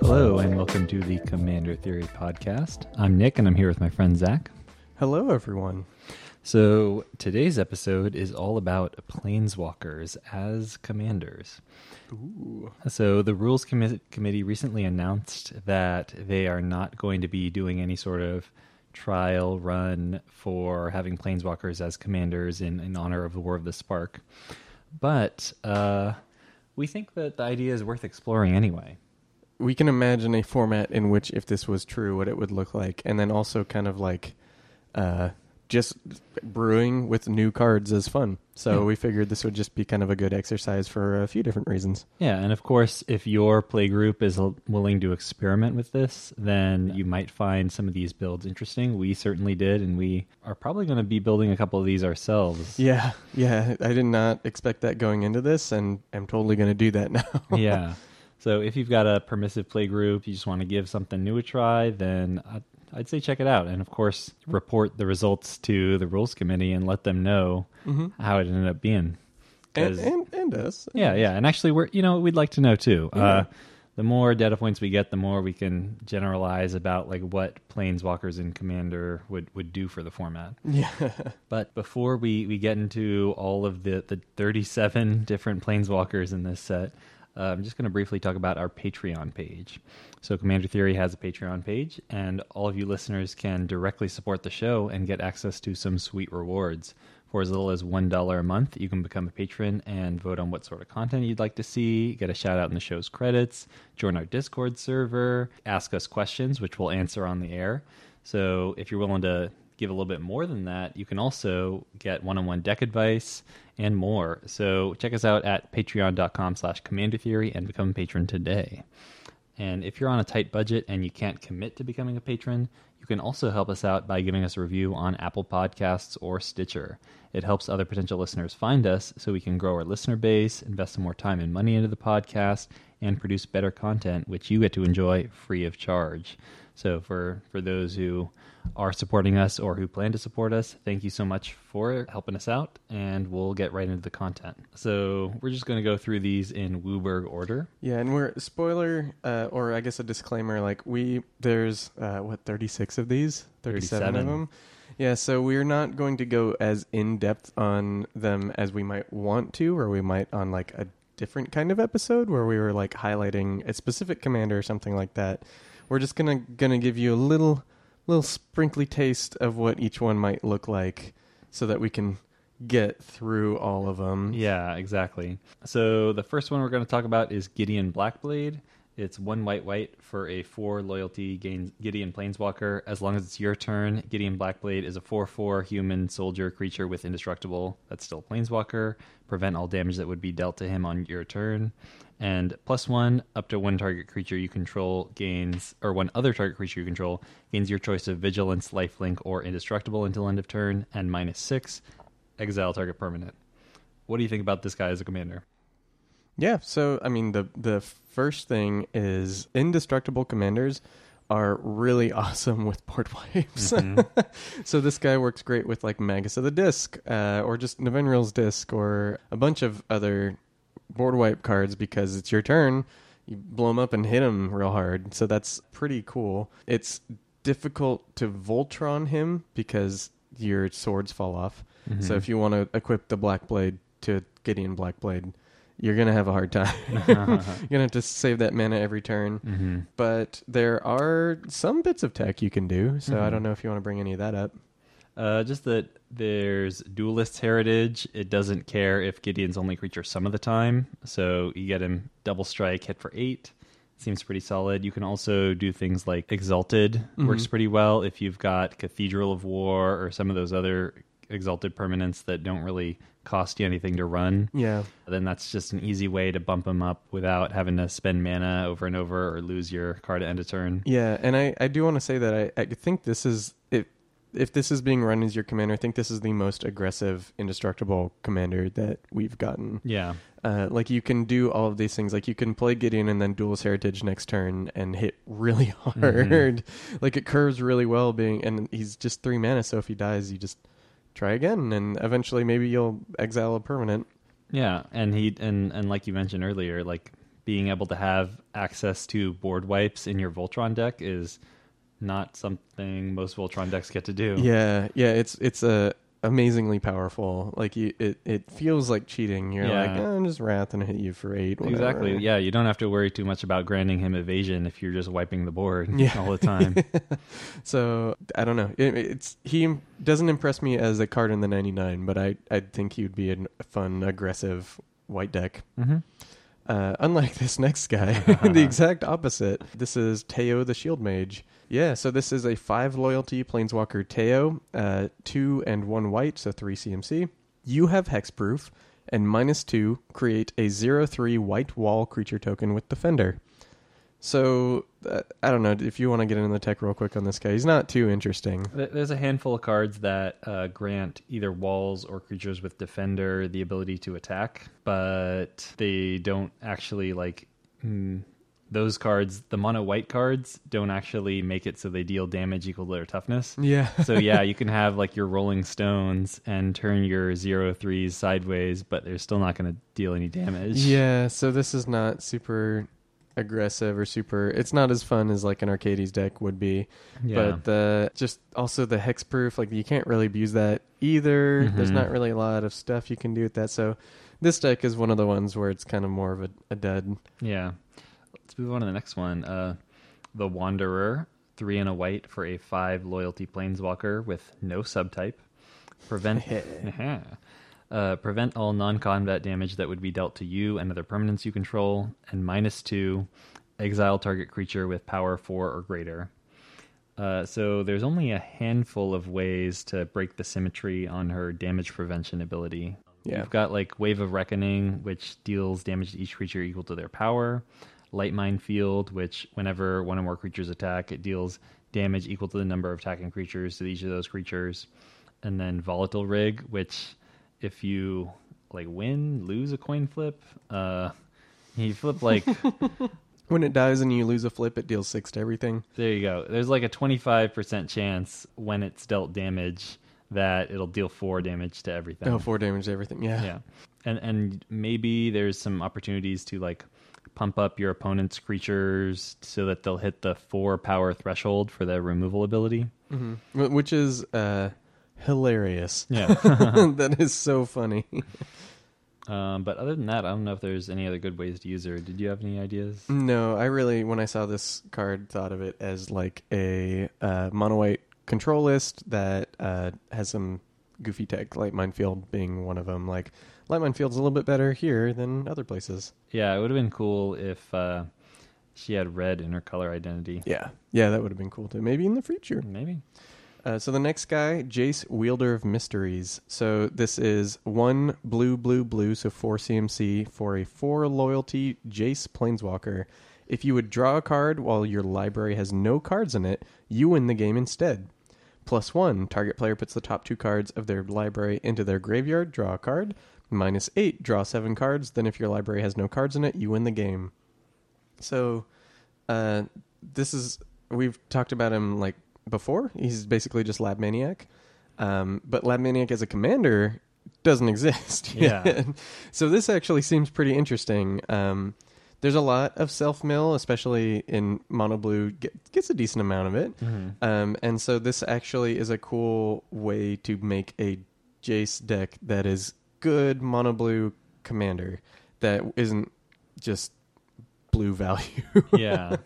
Hello, and welcome to the Commander Theory podcast. I'm Nick, and I'm here with my friend Zach. Hello, everyone. So, today's episode is all about planeswalkers as commanders. Ooh. So, the Rules Commi- Committee recently announced that they are not going to be doing any sort of trial run for having planeswalkers as commanders in, in honor of the War of the Spark. But uh, we think that the idea is worth exploring anyway. We can imagine a format in which, if this was true, what it would look like, and then also kind of like uh, just brewing with new cards is fun. So Yeah. we figured this would just be kind of a good exercise for a few different reasons. Yeah, and of course, if your play group is willing to experiment with this, then you might find some of these builds interesting. We certainly did, and we are probably going to be building a couple of these ourselves. Yeah, yeah. I did not expect that going into this, and I'm totally going to do that now. yeah. So if you've got a permissive play group, you just want to give something new a try, then I'd, I'd say check it out. And of course, report the results to the rules committee and let them know hmm how it ended up being. and, and and us. Yeah, yeah, and actually, we're you know we'd like to know too. Yeah. Uh, the more data points we get, the more we can generalize about like what planeswalkers in Commander would would do for the format. Yeah. But before we we get into all of the the thirty seven different planeswalkers in this set, uh, I'm just going to briefly talk about our Patreon page. So Commander Theory has a Patreon page, and all of you listeners can directly support the show and get access to some sweet rewards. For as little as $1 a month, you can become a patron and vote on what sort of content you'd like to see, get a shout out in the show's credits, join our Discord server, ask us questions, which we'll answer on the air. So if you're willing to give a little bit more than that, you can also get one-on-one deck advice and more. So check us out at patreon.com slash commander theory and become a patron today. And if you're on a tight budget and you can't commit to becoming a patron, you can also help us out by giving us a review on Apple Podcasts or Stitcher. It helps other potential listeners find us so we can grow our listener base, invest some more time and money into the podcast, and produce better content, which you get to enjoy free of charge. So for, for those who are supporting us or who plan to support us, thank you so much for helping us out, and we'll get right into the content. So we're just going to go through these in WUBRG order. Yeah, and we're spoiler, uh, or I guess a disclaimer. Like we, there's uh, what 36 of these, 37, 37. of them. Yeah, so we're not going to go as in depth on them as we might want to, or we might on like a different kind of episode where we were like highlighting a specific commander or something like that. We're just gonna gonna give you a little little sprinkly taste of what each one might look like, so that we can get through all of them. Yeah, exactly. So the first one we're going to talk about is Gideon Blackblade. It's one white white for a four loyalty gain Gideon Planeswalker. As long as it's your turn, Gideon Blackblade is a four four human soldier creature with indestructible. That's still Planeswalker. Prevent all damage that would be dealt to him on your turn. And plus one, up to one target creature you control gains, or one other target creature you control gains your choice of Vigilance, Lifelink, or Indestructible until end of turn. And minus six, exile target permanent. What do you think about this guy as a commander? Yeah, so I mean the the first thing is indestructible commanders are really awesome with board wipes. Mhm. so this guy works great with like Magus of the Disk, uh, or just Nevinyrral's Disk, or a bunch of other board wipe cards because it's your turn. You blow them up and hit them real hard. So that's pretty cool. It's difficult to Voltron him because your swords fall off. Mm-hmm. So if you want to equip the Black Blade to Gideon Black Blade, you're gonna have a hard time. you're gonna have to save that mana every turn. hmm But there are some bits of tech you can do. So I Mhm. don't know if you want to bring any of that up. Uh, just that there's duelist heritage. It doesn't care if Gideon's only creature some of the time, so you get him double strike, hit for eight. Seems pretty solid. You can also do things like Exalted works Mhm. pretty well if you've got Cathedral of War or some of those other Exalted permanents that don't really cost you anything to run. Yeah. Then that's just an easy way to bump him up without having to spend mana over and over or lose your card at end of turn. Yeah, and I, I do want to say that I, I think this is it if this is being run as your commander, I think this is the most aggressive, indestructible commander that we've gotten. Yeah. Uh, like you can do all of these things. Like you can play Gideon and then Duelist Heritage next turn and hit really hard. Mm-hmm. Like it curves really well. Being and he's just three mana, so if he dies, you just try again, and eventually maybe you'll exile a permanent. Yeah, and he and and like you mentioned earlier, like being able to have access to board wipes in your Voltron deck is not something most Voltron decks get to do. Yeah, yeah, it's it's a amazingly powerful. Like you, it it feels like cheating. You're Yeah. like, oh, I'm just wrath and hit you for eight. whatever." Exactly. Yeah, you don't have to worry too much about granting him evasion if you're just wiping the board Yeah. all the time. So I don't know. It, it's he doesn't impress me as a card in the 99, but I I think he would be a fun, aggressive white deck. hmm Uh, unlike this next guy, the exact opposite. This is Teyo the Shield Mage. Yeah, so this is a five loyalty Planeswalker Teyo, uh, two and one white, so three CMC. You have hexproof, and minus two create a zero three white wall creature token with Defender. So uh, I don't know if you want to get into the tech real quick on this guy. He's not too interesting. There's a handful of cards that uh, grant either walls or creatures with defender the ability to attack, but they don't actually like mm, those cards. The mono white cards don't actually make it so they deal damage equal to their toughness. Yeah. so yeah, you can have like your rolling stones and turn your zero threes sideways, but they're still not going to deal any damage. Yeah, so this is not super aggressive or super it's not as fun as like an Arcades deck would be. yeah. But the just also the hexproof, like you can't really abuse that either. There's Mhm. not really a lot of stuff you can do with that. So this deck is one of the ones where it's kind of more of a, a dud. Yeah. Let's move on to the next one. Uh, the Wanderer, three and a white for a five loyalty planeswalker with no subtype. Prevent uh, prevent all non-combat damage that would be dealt to you and other permanents you control, and minus two, exile target creature with power four or greater. Uh, so there's only a handful of ways to break the symmetry on her damage prevention ability. Yeah. You've got like Wave of Reckoning, which deals damage to each creature equal to their power. Lightmine Field, which whenever one or more creatures attack, it deals damage equal to the number of attacking creatures to each of those creatures. And then Volatile Rig, which if you like win, lose a coin flip, uh, you flip like When it dies and you lose a flip, it deals six to everything. There you go. There's like a 25% chance when it's dealt damage that it'll deal four damage to everything. Oh, four damage to everything. Yeah. yeah. And and maybe there's some opportunities to like pump up your opponent's creatures so that they'll hit the four power threshold for their removal ability. hmm Which is uh, hilarious. Yeah. that is so funny. um, but other than that, I don't know if there's any other good ways to use her. Did you have any ideas? No, I really, when I saw this card, thought of it as like a uh, mono white control list that uh, has some goofy tech, like Minefield being one of them. Like, Light Field's a little bit better here than other places. Yeah, it would have been cool if uh, she had red in her color identity. Yeah. Yeah, that would have been cool too. Maybe in the future. Maybe. Uh, so the next guy, Jace, Wielder of Mysteries. So this is one blue, blue, blue, so four CMC for a four loyalty Jace Planeswalker. If you would draw a card while your library has no cards in it, you win the game instead. Plus one, target player puts the top two cards of their library into their graveyard, draw a card. Minus eight, draw seven cards. Then if your library has no cards in it, you win the game. So, uh, this is we've talked about him like before. He's basically just Lab Maniac, um, but Lab Maniac as a commander doesn't exist. Yeah. yet. so this actually seems pretty interesting. Um, there's a lot of self mill, especially in Mono Blue. Get, gets a decent amount of it, um, and so this actually is a cool way to make a Jace deck that is good Mono Blue commander that isn't just blue value. Yeah.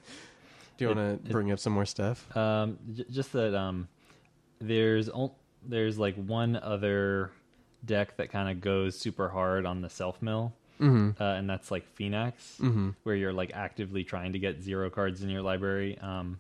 Do you want to bring up some more stuff? Um, j- just that um, there's ol- there's like one other deck that kind of goes super hard on the self mill, Mm-hmm. uh, and that's like Phoenix, Mm-hmm. where you're like actively trying to get zero cards in your library. Um,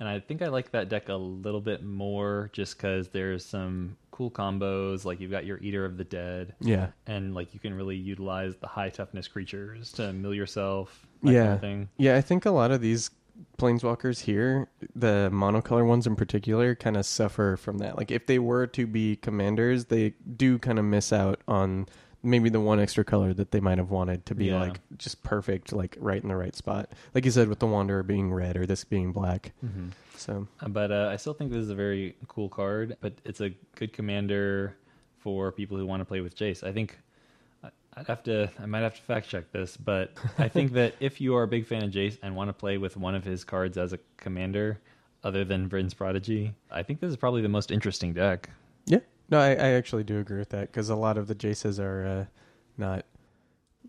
and I think I like that deck a little bit more just because there's some cool combos. Like you've got your Eater of the Dead, Yeah. and like you can really utilize the high toughness creatures to mill yourself. That Yeah. kind of. Yeah, I think a lot of these planeswalkers here, the monocolor ones in particular, kind of suffer from that. Like if they were to be commanders, they do kind of miss out on maybe the one extra color that they might have wanted to be Yeah. like just perfect, like right in the right spot. Like you said, with the Wanderer being red or this being black. Mm-hmm. So But uh, I still think this is a very cool card. But it's a good commander for people who want to play with Jace. I think I- I'd have to. I might have to fact check this, but I think that if you are a big fan of Jace and want to play with one of his cards as a commander, other than Vryn's Prodigy, I think this is probably the most interesting deck. No, I, I actually do agree with that because a lot of the Jaces are uh, not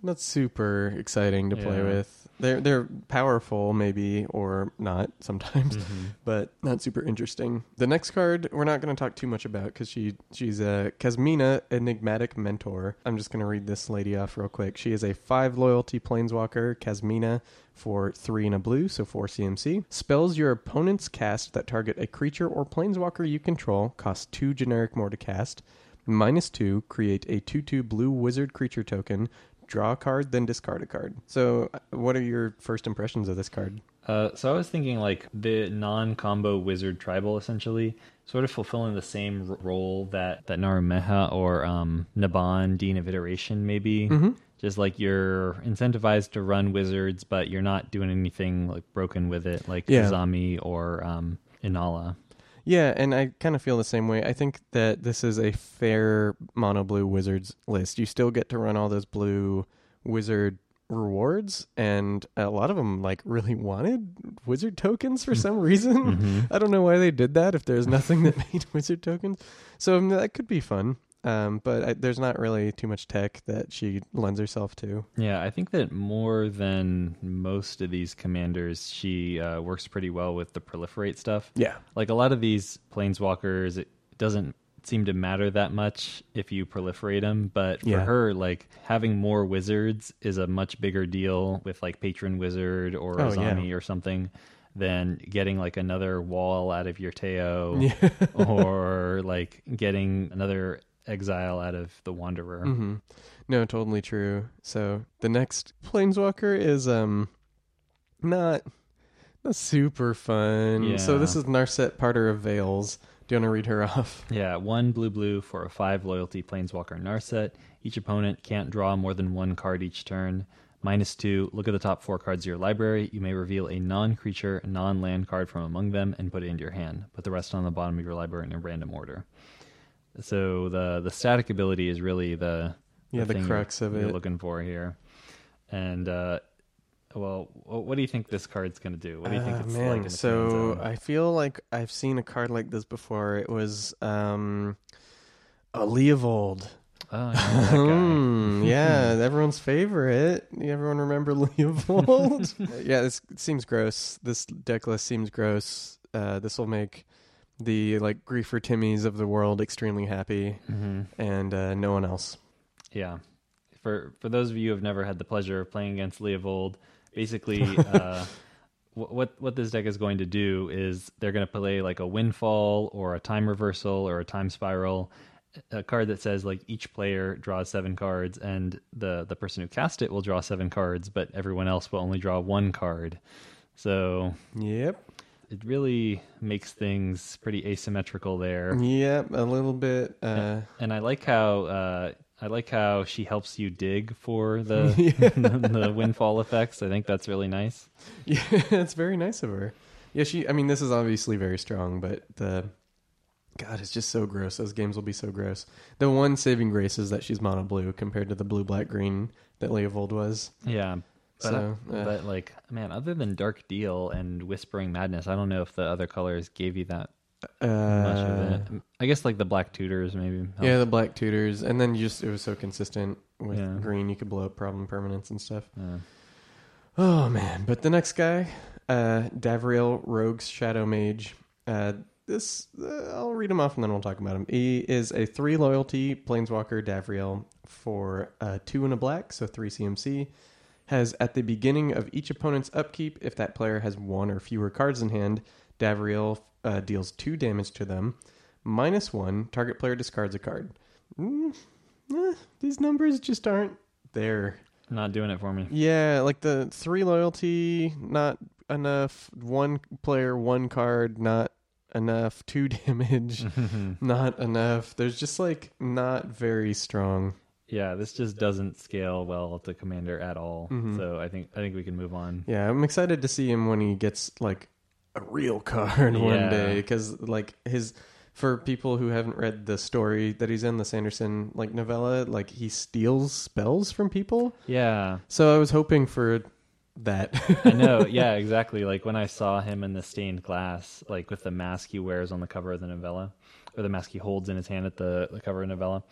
not super exciting to play Yeah. with. They're they're powerful maybe or not sometimes. Mm-hmm. but not super interesting. The next card we're not going to talk too much about because she she's a Kasmina Enigmatic Mentor. I'm just going to read this lady off real quick. She is a five loyalty planeswalker, Kasmina, for three and a blue, so four CMC. Spells your opponent's cast that target a creature or planeswalker you control cost two generic more to cast. Minus two, create a 2 2 blue wizard creature token. Draw a card, then discard a card. So, uh, what are your first impressions of this card? Uh, so I was thinking like the non-combo wizard tribal, essentially, sort of fulfilling the same role that that Naru Meha or um, Naban Dean of Iteration maybe. Mm-hmm. Just like you're incentivized to run wizards, but you're not doing anything like broken with it, like Yeah. Azami or um, Inalla. Yeah, and I kind of feel the same way. I think that this is a fair mono blue wizards list. You still get to run all those blue wizard rewards, and a lot of them like really wanted wizard tokens for some reason. Mhm. I don't know why they did that. If there's nothing that made wizard tokens, so I mean, that could be fun. Um, but I, there's not really too much tech that she lends herself to. Yeah, I think that more than most of these commanders, she uh, works pretty well with the proliferate stuff. Yeah, like a lot of these planeswalkers it doesn't seem to matter that much if you proliferate them but for Yeah. her like having more wizards is a much bigger deal with like patron wizard or Oh, Azami or something than getting like another wall out of your Teyo yeah. or like getting another exile out of the wanderer hmm No, totally true. So the next planeswalker is um not not super fun. So this is Narset Parter of Veils. Do you want to read her off? Yeah, one blue blue for a five loyalty planeswalker Narset. Each opponent can't draw more than one card each turn. Minus two, look at the top four cards of your library. You may reveal a non creature, non land card from among them and put it into your hand. Put the rest on the bottom of your library in a random order. So the the static ability is really the Yeah, the thing crux of you're looking for here. And uh well, what do you think this card's going to do? What do you think Ah, it's man, like so? I feel like I've seen a card like this before. It was um a Leovold. Oh. Hmm, yeah, everyone's favorite. Do everyone remember Leovold? yeah, this seems gross. This deck list seems gross. Uh, this will make the like griefer Timmies of the world extremely happy, Mhm. and uh, no one else. Yeah. For for those of you who have never had the pleasure of playing against Leovold, basically uh, what what this deck is going to do is they're going to play like a windfall or a time reversal or a time spiral, a card that says like each player draws seven cards and the the person who cast it will draw seven cards, but everyone else will only draw one card. So Yep, it really makes things pretty asymmetrical there. yep, a little bit. Uh, And I like how uh, I like how she helps you dig for the the windfall effects. I think that's really nice. yeah, it's very nice of her. Yeah, she. I mean, this is obviously very strong, but the God, it's just so gross. Those games will be so gross. The one saving grace is that she's mono blue compared to the blue black green that Leovold was. Yeah. But, So, uh, but like, man, other than Dark Deal and Whispering Madness, I don't know if the other colors gave you that much of Uh, it. I guess like the Black Tutors maybe. helped. yeah, the black tutors, and then you just it was so consistent with Yeah. green. You could blow up problem permanents and stuff. Yeah. Oh man! But the next guy, uh, Davriel Rogue's Shadow Mage. Uh, this uh, I'll read him off and then we'll talk about him. He is a three loyalty planeswalker Davriel for uh, two and a black, so three CMC. Has at the beginning of each opponent's upkeep, if that player has one or fewer cards in hand, Davriel uh, deals two damage to them. Minus one, target player discards a card. Mm, eh, these numbers just aren't there. Not doing it for me. Yeah, like the three loyalty, not enough. One player, one card, not enough. Two damage, not enough. There's just like not very strong. Yeah, this just doesn't scale well to commander at all. Mhm. So I think I think we can move on. Yeah, I'm excited to see him when he gets like a real card one day because like his for people who haven't read the story that he's in the Sanderson like novella, like he steals spells from people. Yeah, So I was hoping for that. I know. Yeah, exactly. Like when I saw him in the stained glass, like with the mask he wears on the cover of the novella, or the mask he holds in his hand at the, the cover of the novella.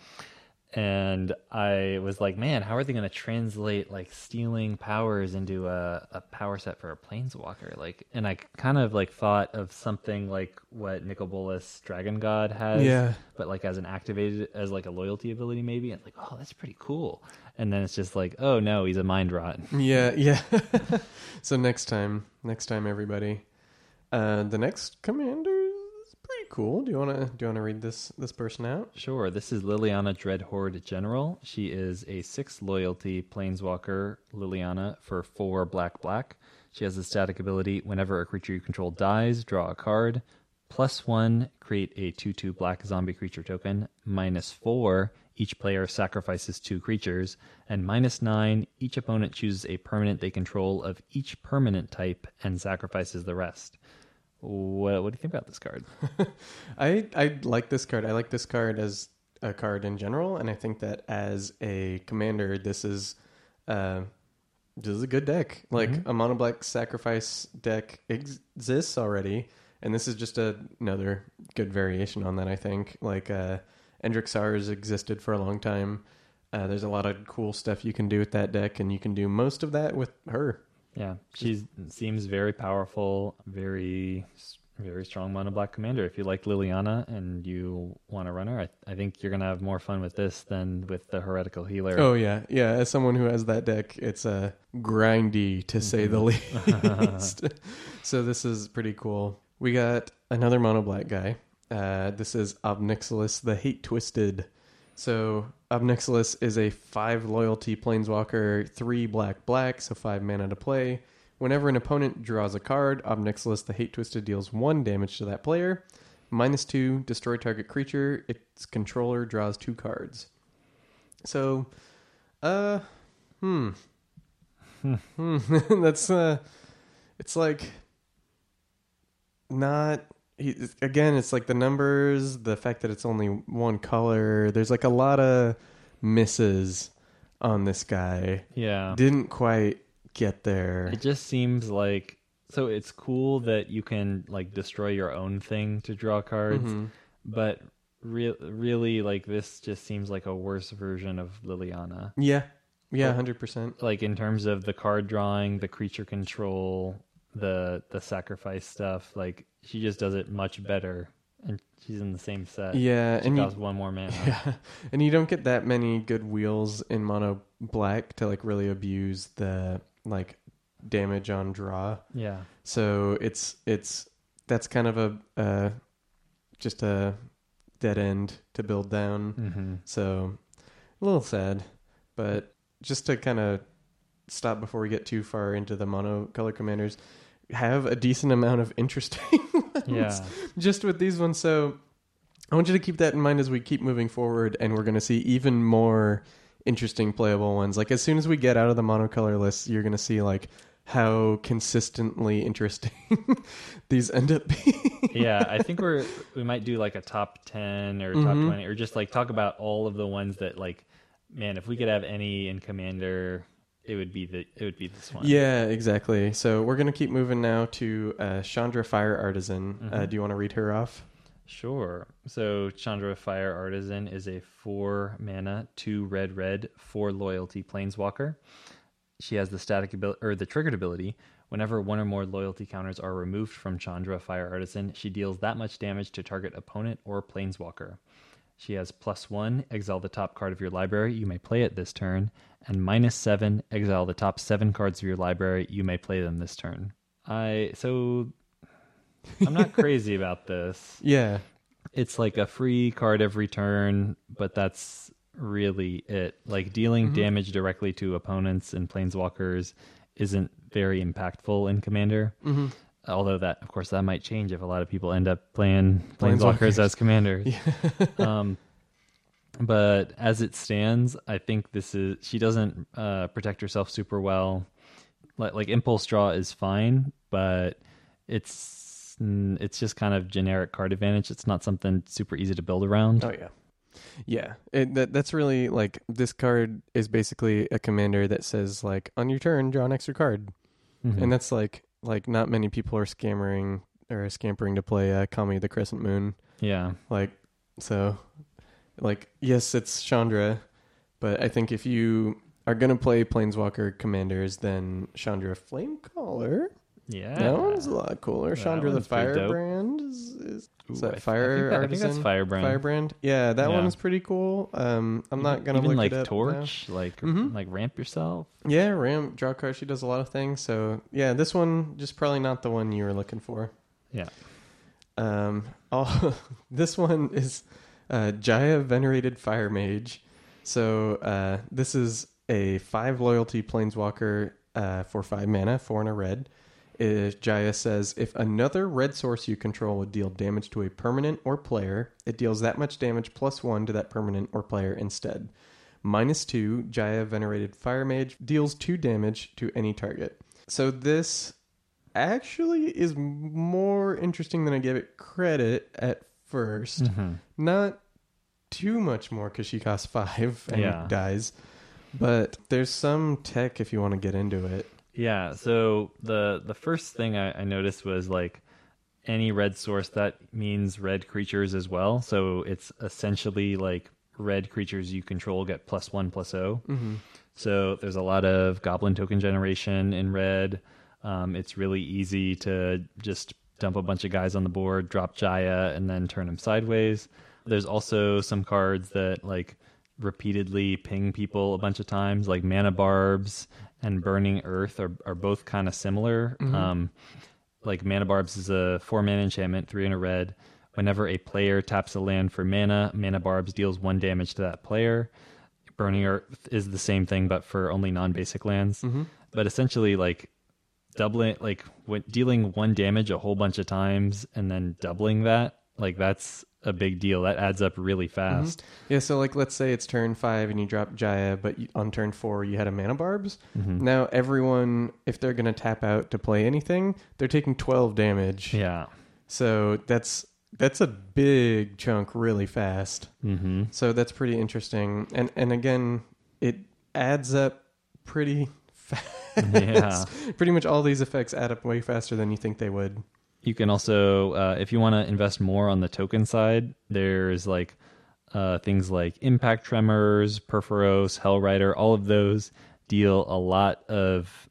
And I was like, man, how are they going to translate like stealing powers into a, a power set for a planeswalker? Like, and I kind of like thought of something like what Nicol Bolas Dragon God has, yeah. but like as an activated as like a loyalty ability maybe. And like, oh, that's pretty cool. And then it's just like, oh no, he's a mind rot. Yeah, yeah. so next time, next time, everybody. Uh, the next commander cool. Do you wanna do you wanna read this this person out? Sure. This is Liliana Dreadhorde General. She is a six loyalty planeswalker, Liliana, for four black black. She has a static ability whenever a creature you control dies, draw a card. Plus one, create a 2 2 black zombie creature token. Minus four, each player sacrifices two creatures. And minus nine, each opponent chooses a permanent they control of each permanent type and sacrifices the rest. What, what do you think about this card? I I like this card. I like this card as a card in general, and I think that as a commander, this is uh, this is a good deck. Like Mhm. a mono black sacrifice deck ex- exists already, and this is just a, another good variation on that. I think like uh, Endrek Sahr existed for a long time. Uh, there's a lot of cool stuff you can do with that deck, and you can do most of that with her. Yeah, she seems very powerful, very very strong mono black commander. If you like Liliana and you want to run her, I, I think you're gonna have more fun with this than with the heretical healer. Oh yeah, yeah. As someone who has that deck, it's a grindy to say the least. so this is pretty cool. We got another mono black guy. Uh, this is Ob Nixilis, the Hate Twisted. So Ob Nixilis is a five loyalty planeswalker, three black black, so five mana to play. Whenever an opponent draws a card, Ob Nixilis, the Hate Twisted, deals one damage to that player. Minus two, destroy target creature. Its controller draws two cards. So, uh, hmm, hmm. That's uh, it's like not. He, again, it's like the numbers, the fact that it's only one color. There's like a lot of misses on this guy. yeah. Didn't quite get there. It just seems like so. It's cool that you can like destroy your own thing to draw cards, Mhm. but re- really, like this just seems like a worse version of Liliana. Yeah, yeah, hundred percent. like in terms of the card drawing, the creature control, the the sacrifice stuff, like she just does it much better, and she's in the same set. Yeah, she and you, costs one more mana. Yeah, and you don't get that many good wheels in mono black to like really abuse the like damage on draw. Yeah, So it's it's that's kind of a uh, just a dead end to build down. hmm So a little sad, but just to kind of stop before we get too far into the mono color commanders, have a decent amount of interesting ones yeah, just with these ones. So I want you to keep that in mind as we keep moving forward, and we're going to see even more interesting playable ones. Like as soon as we get out of the monocolor list, you're going to see like how consistently interesting these end up being. yeah. I think we're we might do like a top ten or top Mhm. twenty, or just like talk about all of the ones that like, man, if we could have any in Commander, it would be the it would be this one. Yeah, exactly. So we're going to keep moving now to uh, Chandra Fire Artisan. Uh, Mhm. do you want to read her off? Sure. So Chandra Fire Artisan is a four mana, two red red, four loyalty planeswalker. She has the static ability or the triggered ability. Whenever one or more loyalty counters are removed from Chandra Fire Artisan, she deals that much damage to target opponent or planeswalker. She has plus one, exile the top card of your library. You may play it this turn. And minus seven, exile the top seven cards of your library. You may play them this turn. I so I'm not crazy about this Yeah. it's like a free card every turn, but that's really it. Like dealing Mhm. damage directly to opponents and planeswalkers isn't very impactful in Commander. Mm-hmm. Although that, of course, that might change if a lot of people end up playing Planeswalkers Planeswalkers. as Commanders. um, but as it stands, I think this is she doesn't uh, protect herself super well. Like, like Impulse Draw is fine, but it's mm, it's just kind of generic card advantage. It's not something super easy to build around. Oh yeah, yeah. It, that that's really like this card is basically a commander that says like on your turn draw an extra card, Mhm. and that's like like not many people are scammering or scampering to play uh, Kami the Crescent Moon. yeah, Like so, like yes, it's Chandra, but I think if you are gonna play Planeswalker commanders, then Chandra Flamecaller. yeah. That one's a lot cooler. That Chandra the one's pretty dope. Firebrand is, is, is Ooh, I that th- fire I think, that- I think artisan? that's Firebrand. Firebrand. Yeah, that Yeah. one is pretty cool. Um, I'm not gonna even look like torch, like Mhm. like ramp yourself. Yeah, ramp draw card. She does a lot of things. So yeah, this one just probably not the one you were looking for. Yeah. Um, all, this one is uh, Jaya Venerated Fire Mage. So uh, this is a five loyalty planeswalker uh, for five mana, four and a red. Uh, Jaya says if another red source you control would deal damage to a permanent or player, it deals that much damage plus one to that permanent or player instead. Minus two, Jaya Venerated Fire Mage deals two damage to any target. So this actually is more interesting than I gave it credit at 1st Mhm. Not too much more because she costs five and Yeah. dies. But there's some tech if you want to get into it. Yeah. So the the first thing I, I noticed was like any red source that means red creatures as well. So it's essentially like red creatures you control get plus one plus O. Mm-hmm. So there's a lot of goblin token generation in red. Um, it's really easy to just dump a bunch of guys on the board, drop Jaya, and then turn them sideways. There's also some cards that like repeatedly ping people a bunch of times, like Mana Barbs and Burning Earth are are both kind of similar. Um, like Mana Barbs is a four mana enchantment, three in a red. Whenever a player taps a land for mana, Mana Barbs deals one damage to that player. Burning Earth is the same thing, but for only non-basic lands. But essentially, like doubling, like when dealing one damage a whole bunch of times and then doubling that, like that's a big deal. That adds up really fast. Yeah, so like let's say it's turn five and you drop Jaya, but you, on turn four you had a mana barbs. Mm-hmm. Now everyone, if they're gonna tap out to play anything, they're taking twelve damage. Yeah. So that's that's a big chunk really fast. Mm-hmm. So that's pretty interesting. And and again, it adds up pretty fast. Yeah. pretty much all these effects add up way faster than you think they would. You can also, uh, if you want to invest more on the token side, there's like uh, things like Impact Tremors, Purphoros, Hellrider. All of those deal a lot of,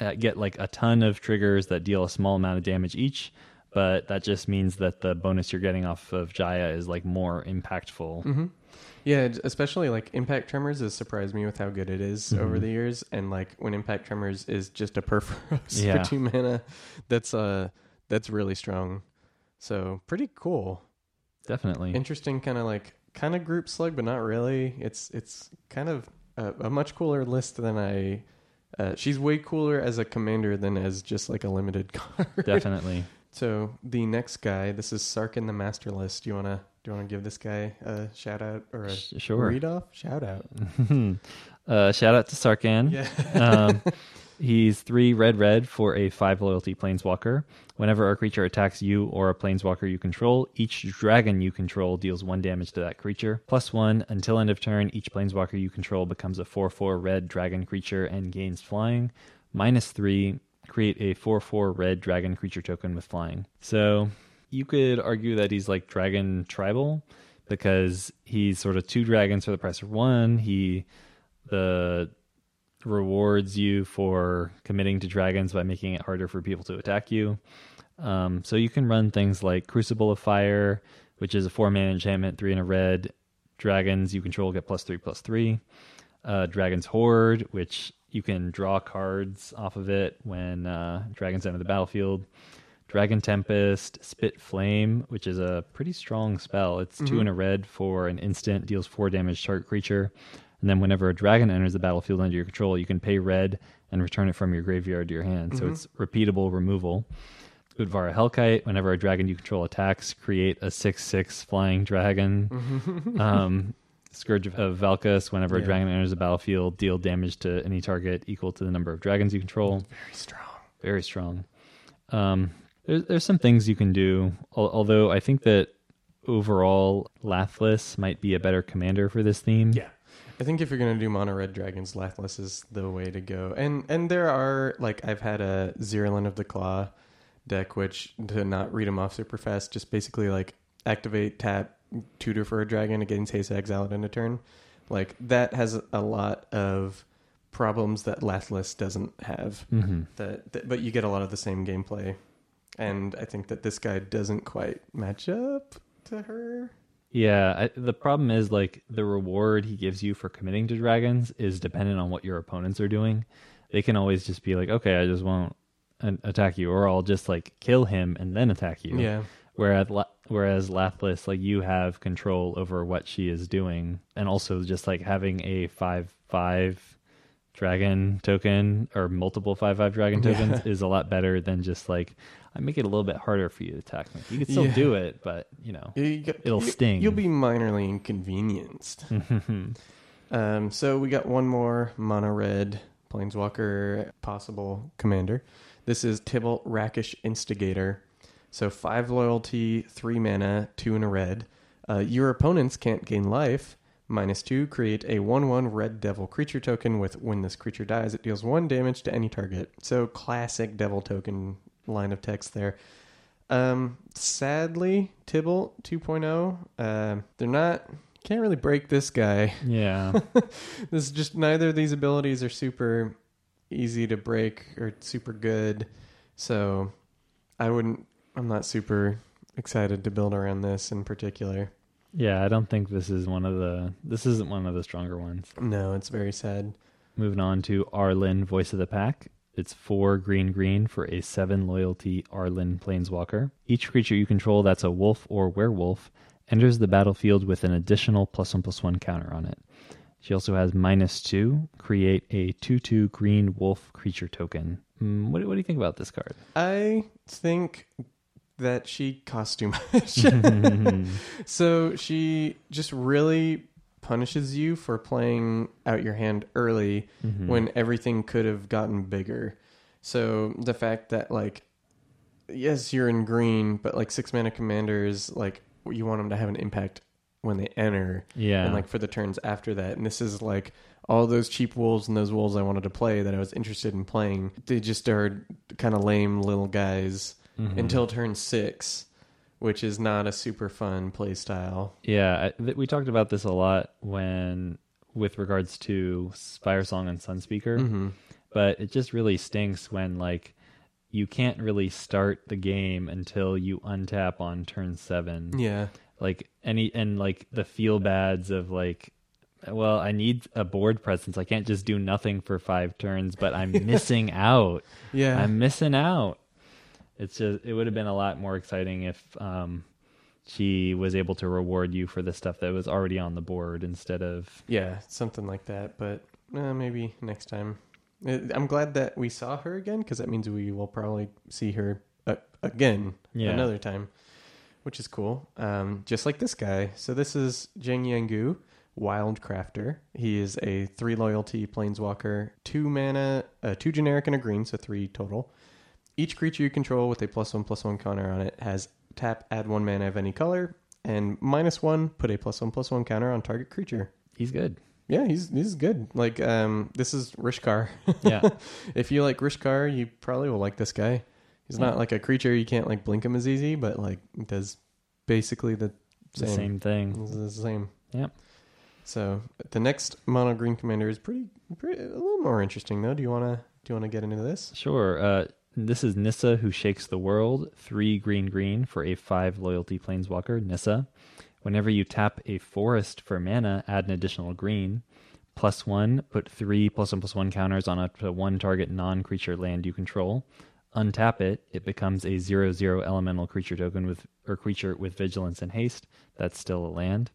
uh, get like a ton of triggers that deal a small amount of damage each. But that just means that the bonus you're getting off of Jaya is like more impactful. Mm-hmm. Yeah, especially like Impact Tremors has surprised me with how good it is over the years. And like when Impact Tremors is just a Purphoros Yeah. for two mana, that's uh that's really strong. So pretty cool. Definitely. Interesting kind of like kind of group slug, but not really. It's it's kind of a, a much cooler list than I. Uh, she's way cooler as a commander than as just like a limited card. Definitely. So the next guy, this is Sarkhan the Masterless. Do you wanna do you wanna give this guy a shout out or a sure. read off? Shout out. uh, shout out to Sarkhan. Yeah. um, he's three red red for a five loyalty planeswalker. Whenever a creature attacks you or a planeswalker you control, each dragon you control deals one damage to that creature. Plus one until end of turn. Each planeswalker you control becomes a four four red dragon creature and gains flying. Minus three. Create a four four red dragon creature token with flying. So you could argue that he's like dragon tribal because he's sort of two dragons for the price of one. He the rewards you for committing to dragons by making it harder for people to attack you. Um, so you can run things like Crucible of Fire, which is a four man enchantment, three in a red. Dragons you control get plus three plus three. Uh, Dragon's Hoard, which you can draw cards off of it when uh, dragons enter the battlefield. Dragon Tempest, Spit Flame, which is a pretty strong spell. It's two in a red for an instant, deals four damage to target creature. And then whenever a dragon enters the battlefield under your control, you can pay red and return it from your graveyard to your hand. So it's repeatable removal. Utvara Hellkite, whenever a dragon you control attacks, create a 6 6 flying dragon. um, Scourge of Valkas, whenever Yeah. a dragon enters the battlefield, deal damage to any target equal to the number of dragons you control. Very strong. Very strong. Um, there's, there's some things you can do, al- although I think that overall, Lathliss might be a better commander for this theme. Yeah. I think if you're gonna do mono red dragons, Lathliss is the way to go. And and there are like I've had a Zirilan of the Claw deck, which to not read them off super fast, just basically like activate, tap, tutor for a dragon against haste, exile it in a turn. Like that has a lot of problems that Lathliss doesn't have. hmm That, that but you get a lot of the same gameplay. And I think that this guy doesn't quite match up to her. Yeah, I, the problem is like the reward he gives you for committing to dragons is dependent on what your opponents are doing. They can always just be like, okay, I just won't attack you, or I'll just like kill him and then attack you. Yeah. Whereas, whereas Lathliss, like you have control over what she is doing, and also just like having a five five dragon token or multiple five five dragon Yeah. tokens is a lot better than just like I make it a little bit harder for you to attack me. You can still Yeah. do it, but you know. You get- It'll you- sting. You'll be minorly inconvenienced. um, so we got one more mono red planeswalker possible commander. This is Tibalt Rakish Instigator. So five loyalty, three mana, two in a red. Uh, your opponents can't gain life. Minus two, create a 1 1 red devil creature token with when this creature dies, it deals one damage to any target. So classic devil token line of text there. Um, sadly, Tibalt 2.0, um, they're not, can't really break this guy. yeah. This is just neither of these abilities are super easy to break or super good. So I wouldn't, I'm not super excited to build around this in particular. Yeah, I don't think this is one of the this isn't one of the stronger ones. No, it's very sad. Moving on to Arlinn, Voice of the Pack. It's four green green for a seven loyalty Arlinn Planeswalker. Each creature you control that's a wolf or werewolf enters the battlefield with an additional plus one plus one counter on it. She also has minus two. Create a two two green wolf creature token. Mm, what, do- what do you think about this card? I think that she costs too much. so she just really punishes you for playing out your hand early Mhm. when everything could have gotten bigger. So the fact that like yes, you're in green, but like six mana commanders, like you want them to have an impact when they enter yeah, and like for the turns after that. And this is like all those cheap wolves and those wolves I wanted to play that I was interested in playing. They just are kind of lame little guys Mhm. until turn six, which is not a super fun play style. Yeah, I, th- we talked about this a lot when, with regards to Spire Song and Sunspeaker, Mm-hmm. but it just really stinks when like you can't really start the game until you untap on turn seven. Yeah. Like any and like the feel bads of like, well, I need a board presence. I can't just do nothing for five turns, but I'm missing out. Yeah. I'm missing out. It's just it would have been a lot more exciting if um, she was able to reward you for the stuff that was already on the board instead of yeah, something like that. But uh, maybe next time. Uh, I'm glad that we saw her again because that means we will probably see her uh, again Yeah. another time, which is cool. Um, just like this guy. So this is Jiang Yanggu, Wildcrafter. He is a three loyalty planeswalker, two mana, uh, two generic and a green, so three total. Each creature you control with a plus one plus one counter on it has tap, add one mana of any color, and minus one, put a plus one plus one counter on target creature. he's good. Yeah, he's he's good. Like um, this is Rishkar. Yeah. if you like Rishkar, you probably will like this guy. He's Yeah. not like a creature you can't like blink him as easy, but like does basically the the same. same thing. It's the same. Yeah. So the next mono green commander is pretty, pretty a little more interesting though. Do you wanna do you wanna get into this? Sure. Uh, this is Nissa who shakes the world. Three green green for a five loyalty planeswalker. Nissa. Whenever you tap a forest for mana, add an additional green. Plus one, put three plus one plus one counters on up to one target non creature land you control. Untap it, it becomes a zero zero elemental creature token with or creature with vigilance and haste. That's still a land.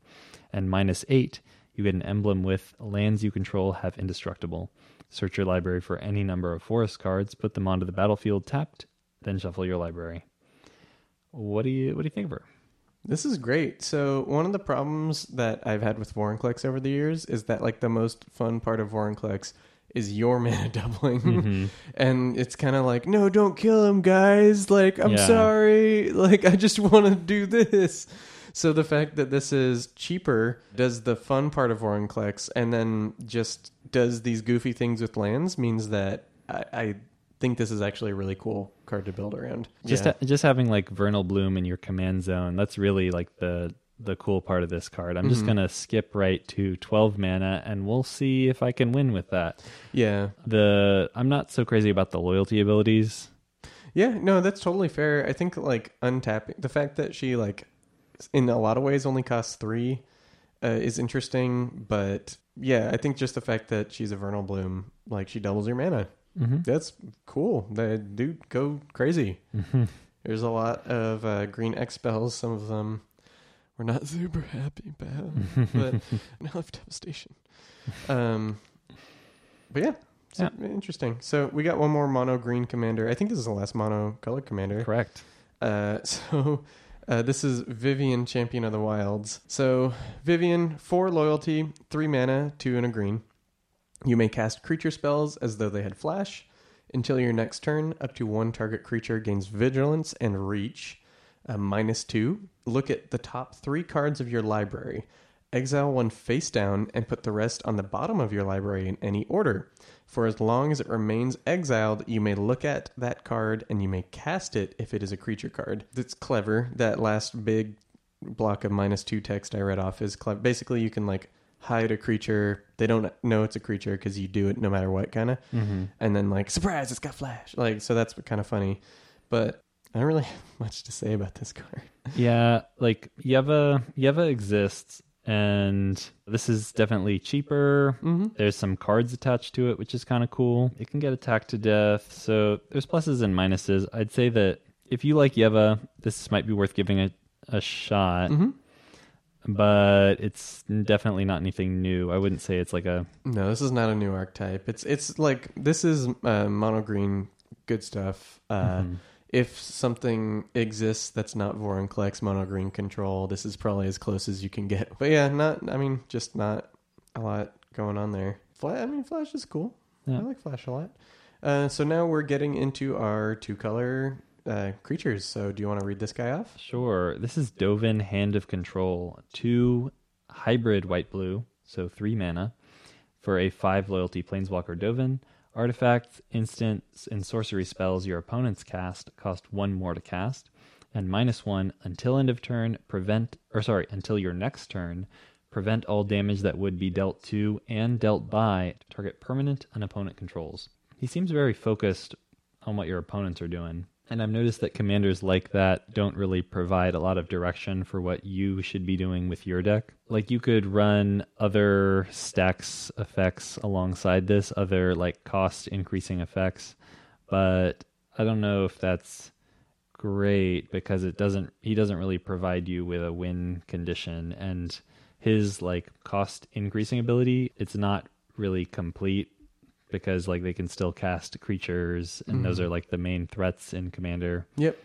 And minus eight, you get an emblem with lands you control have indestructible. Search your library for any number of forest cards, put them onto the battlefield tapped, then shuffle your library. What do you what do you think of her? This is great. So one of the problems that I've had with Vorinclex over the years is that like the most fun part of Vorinclex is your mana doubling. Mm-hmm. and it's kind of like, no, don't kill him, guys. Like, I'm Yeah. sorry. Like, I just want to do this. So the fact that this is cheaper does the fun part of Vorinclex and then just does these goofy things with lands means that I, I think this is actually a really cool card to build around. Just yeah. ha- just having like Vernal Bloom in your command zone. That's really like the the cool part of this card. I'm just Mhm. gonna skip right to 12 mana, and we'll see if I can win with that. yeah. The I'm not so crazy about the loyalty abilities. Yeah, no, that's totally fair. I think like untapping the fact that she like in a lot of ways only costs three uh, is interesting, but yeah, I think just the fact that she's a vernal bloom, like she doubles your mana, Mm-hmm. that's cool. The dude go crazy. There's a lot of uh, green X spells. Some of them we're not super happy about, but now have devastation. Um, but yeah. So, Interesting. So we got one more mono green commander. I think this is the last mono color commander. Correct. Uh, so uh, this is Vivien, Champion of the Wilds. So Vivien, four loyalty, three mana, two and a green. You may cast creature spells as though they had flash. Until your next turn, up to one target creature gains vigilance and reach, uh, minus two. Look at the top three cards of your library. Exile one face down and put the rest on the bottom of your library in any order. For as long as it remains exiled, you may look at that card and you may cast it if it is a creature card. That's clever. That last big block of minus two text I read off is clever. Basically, you can like hide a creature. They don't know it's a creature because you do it no matter what, kind of. Mm-hmm. And then like surprise, it's got flash. Like so that's kind of funny. But I don't really have much to say about this card. Yeah, like Yeva Yeva exists, and this is definitely cheaper. Mm-hmm. There's some cards attached to it, which is kind of cool. It can get attacked to death, so there's pluses and minuses. I'd say that if you like Yeva, this might be worth giving a, a shot, Mm-hmm. but it's definitely not anything new. I wouldn't say it's like a No, this is not a new archetype. It's it's like this is uh, mono green good stuff. Uh, Mhm. If something exists that's not Vorinclex mono green control, this is probably as close as you can get. But yeah, not. I mean, just not a lot going on there. Flash. I mean, Flash is cool. Yeah. I like Flash a lot. Uh, so now we're getting into our two color uh, creatures. So do you want to read this guy off? Sure. This is Dovin Hand of Control. Two hybrid white blue, so three mana, for a five loyalty planeswalker Dovin. Artifacts, instants, and sorcery spells your opponents cast cost one more to cast, and minus one until end of turn. Prevent, or sorry, until your next turn. Prevent all damage that would be dealt to and dealt by target permanent an opponent controls. He seems very focused on what your opponents are doing. And I've noticed that commanders like that don't really provide a lot of direction for what you should be doing with your deck. Like you could run other Stax effects alongside this, other like cost increasing effects, but I don't know if that's great because it doesn't he doesn't really provide you with a win condition. And his like cost increasing ability it's not really complete because like they can still cast creatures and those Mhm. are like the main threats in commander Yep.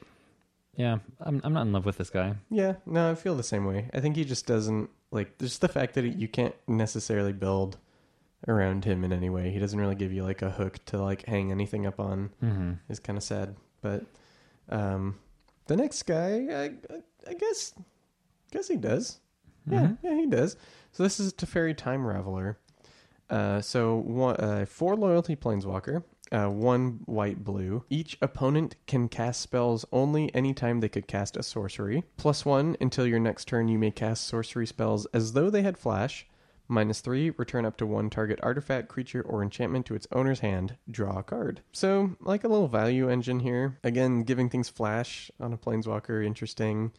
yeah i'm, I'm not in love with this guy Yeah, no, I feel the same way. I think he just doesn't like just the fact that you can't necessarily build around him in any way. He doesn't really give you like a hook to like hang anything up on. mm-hmm. Is kind of sad. But um, the next guy, I, I, I guess, guess he does. Yeah, Mhm. yeah, he does. So this is Teferi Time Raveler. Uh, so one, uh, four loyalty planeswalker, uh, one white blue. Each opponent can cast spells only anytime they could cast a sorcery. Plus one until your next turn. You may cast sorcery spells as though they had flash. Minus three, return up to one target artifact, creature, or enchantment to its owner's hand. Draw a card. So, like a little value engine here. Again, giving things flash on a planeswalker, interesting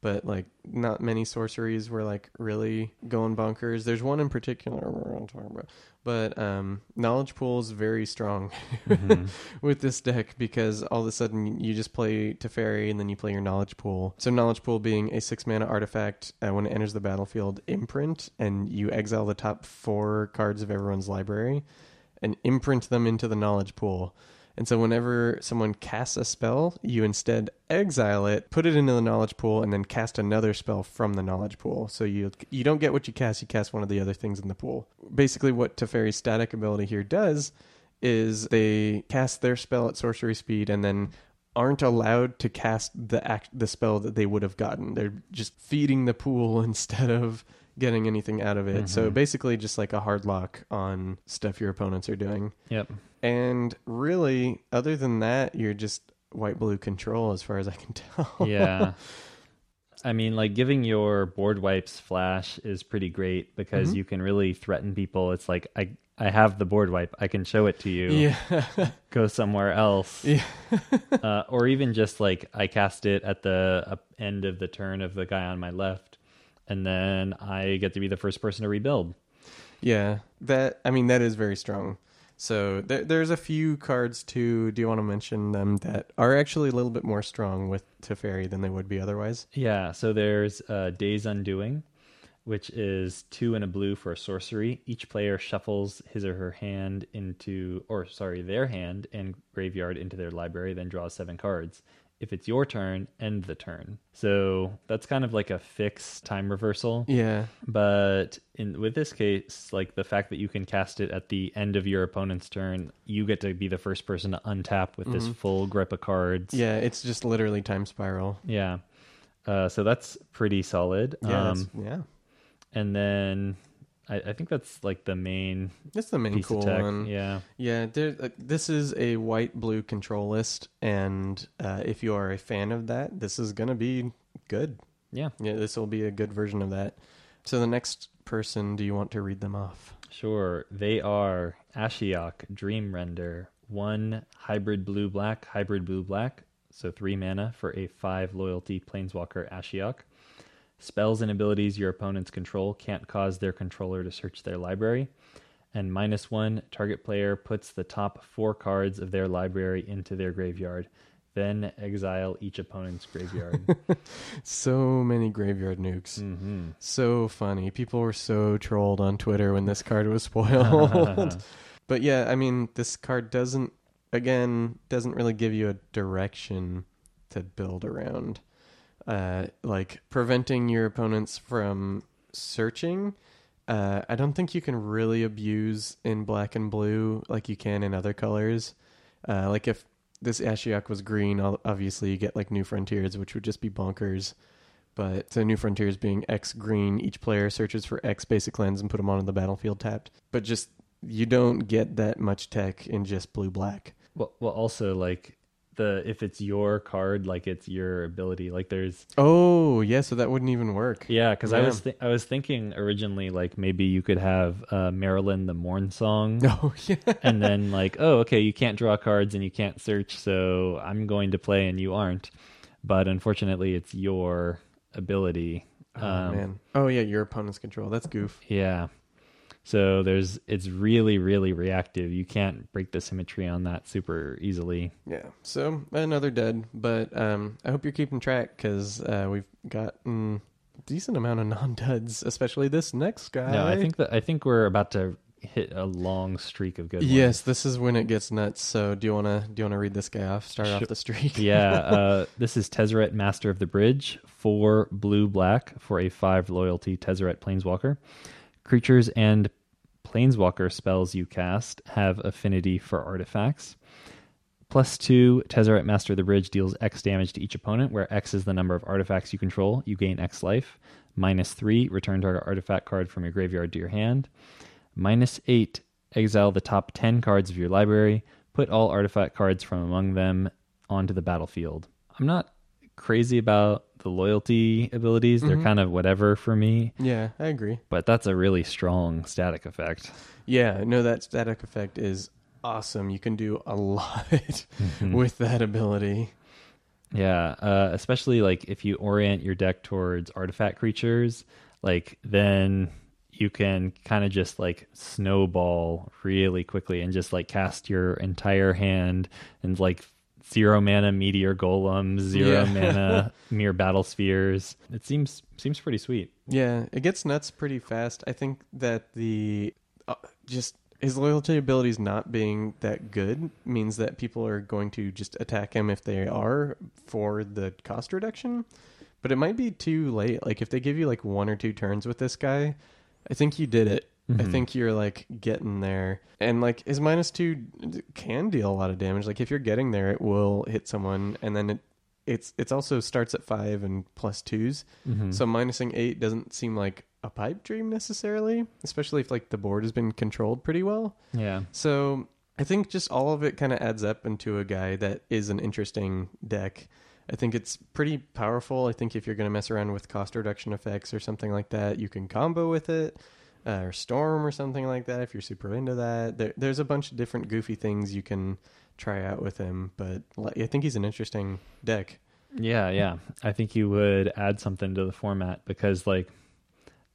but like not many sorceries were like really going bonkers. There's one in particular we're talk about, but um, knowledge pool is very strong Mhm. with this deck because all of a sudden you just play Teferi and then you play your knowledge pool. So knowledge pool being a six mana artifact uh, when it enters the battlefield, imprint, and you exile the top four cards of everyone's library. and imprint them into the knowledge pool. And so whenever someone casts a spell, you instead exile it, put it into the knowledge pool, and then cast another spell from the knowledge pool. So you you don't get what you cast, you cast one of the other things in the pool. Basically what Teferi's static ability here does is they cast their spell at sorcery speed and then aren't allowed to cast the act the spell that they would have gotten. They're just feeding the pool instead of getting anything out of it. So Mhm. basically just like a hard lock on stuff your opponents are doing. Yep. And really, other than that, you're just white blue control as far as I can tell. yeah. I mean, like giving your board wipes flash is pretty great because Mhm. you can really threaten people. It's like I I have the board wipe. I can show it to you. yeah. Go somewhere else. yeah. uh, or even just like I cast it at the uh, end of the turn of the guy on my left, and then I get to be the first person to rebuild. Yeah. That I mean that is very strong. So there, there's a few cards too. Do you want to mention them that are actually a little bit more strong with Teferi than they would be otherwise? Yeah, so there's uh, Day's Undoing, which is two and a blue for a sorcery. Each player shuffles his or her hand into, or sorry, their hand and graveyard into their library, then draws seven cards. If it's your turn, end the turn. So that's kind of like a fixed time reversal. Yeah. But in with this case, like the fact that you can cast it at the end of your opponent's turn, you get to be the first person to untap with this Mhm. full grip of cards. Yeah, it's just literally time spiral. Yeah. Uh, so that's pretty solid. Yeah. Um, yeah. and then I, I think that's like the main That's the main piece cool of tech. one. Yeah. Yeah, there, uh, this is a white blue control list, and uh, if you are a fan of that, this is gonna be good. Yeah. Yeah, this will be a good version of that. So the next person, do you want to read them off? Sure. They are Ashiok, Dream Render, one hybrid blue black, hybrid blue black. So three mana for a five loyalty planeswalker Ashiok. Spells and abilities your opponents control can't cause their controller to search their library. And minus one, target player puts the top four cards of their library into their graveyard. Then exile each opponent's graveyard. So many graveyard nukes. hmm So funny. People were so trolled on Twitter when this card was spoiled. but yeah, I mean, this card doesn't, again, doesn't really give you a direction to build around. Uh, like preventing your opponents from searching. Uh, I don't think you can really abuse in black and blue like you can in other colors. Uh, like if this Ashiok was green, obviously you get like New Frontiers, which would just be bonkers. But so New Frontiers being X green, each player searches for X basic lands and put them onto the battlefield tapped. But just you don't get that much tech in just blue black. Well, well, also like the if it's your card, like it's your ability. Like there's Oh yeah, so that wouldn't even work. yeah, because I was th- I was thinking originally like maybe you could have uh, Maralen the Mornsong, Oh yeah. and then like oh okay you can't draw cards and you can't search, so I'm going to play and you aren't. But unfortunately, it's your ability. Oh Um, man. Oh yeah, your opponent's control. That's goof. Yeah. So there's it's really really reactive. You can't break the symmetry on that super easily. Yeah. So another dead, but um, I hope you're keeping track because uh, we've gotten a decent amount of non-duds, especially this next guy. No, I think that I think we're about to hit a long streak of good ones. Yes, this is when it gets nuts. So do you wanna do you wanna read this guy off? Start Sure. off the streak. yeah, uh, this is Tezzeret, Master of the Bridge, four blue black for a five loyalty Tezzeret Planeswalker. Creatures and Planeswalker spells you cast have affinity for artifacts. Plus two, Tezzeret, Master of the Bridge deals X damage to each opponent, where X is the number of artifacts you control. You gain X life. Minus three, return target artifact card from your graveyard to your hand. Minus eight, exile the top 10 cards of your library. Put all artifact cards from among them onto the battlefield. I'm not crazy about the loyalty abilities. They're Mhm. kind of whatever for me, Yeah, I agree. but that's a really strong static effect. Yeah, no, that static effect is awesome. You can do a lot Mhm. with that ability. Yeah, uh, especially like if you orient your deck towards artifact creatures, like then you can kind of just like snowball really quickly and just like cast your entire hand and like zero mana meteor golems, zero Yeah. mana Myr Battlespheres. It seems seems pretty sweet. Yeah, it gets nuts pretty fast. I think that the uh, just his loyalty abilities not being that good means that people are going to just attack him if they are for the cost reduction. But it might be too late. Like if they give you like one or two turns with this guy, I think you did it. I Mhm. think you're like getting there. And like his minus two can deal a lot of damage. Like if you're getting there, it will hit someone, and then it it's it's also starts at five and plus twos. Mhm. So minusing eight doesn't seem like a pipe dream necessarily, especially if like the board has been controlled pretty well. yeah, So I think just all of it kind of adds up into a guy that is an interesting deck. I think it's pretty powerful. I think if you're going to mess around with cost reduction effects or something like that, you can combo with it, uh, or storm or something like that. If you're super into that, there, there's a bunch of different goofy things you can try out with him. But I think he's an interesting deck. Yeah, yeah. I think you would add something to the format because, like,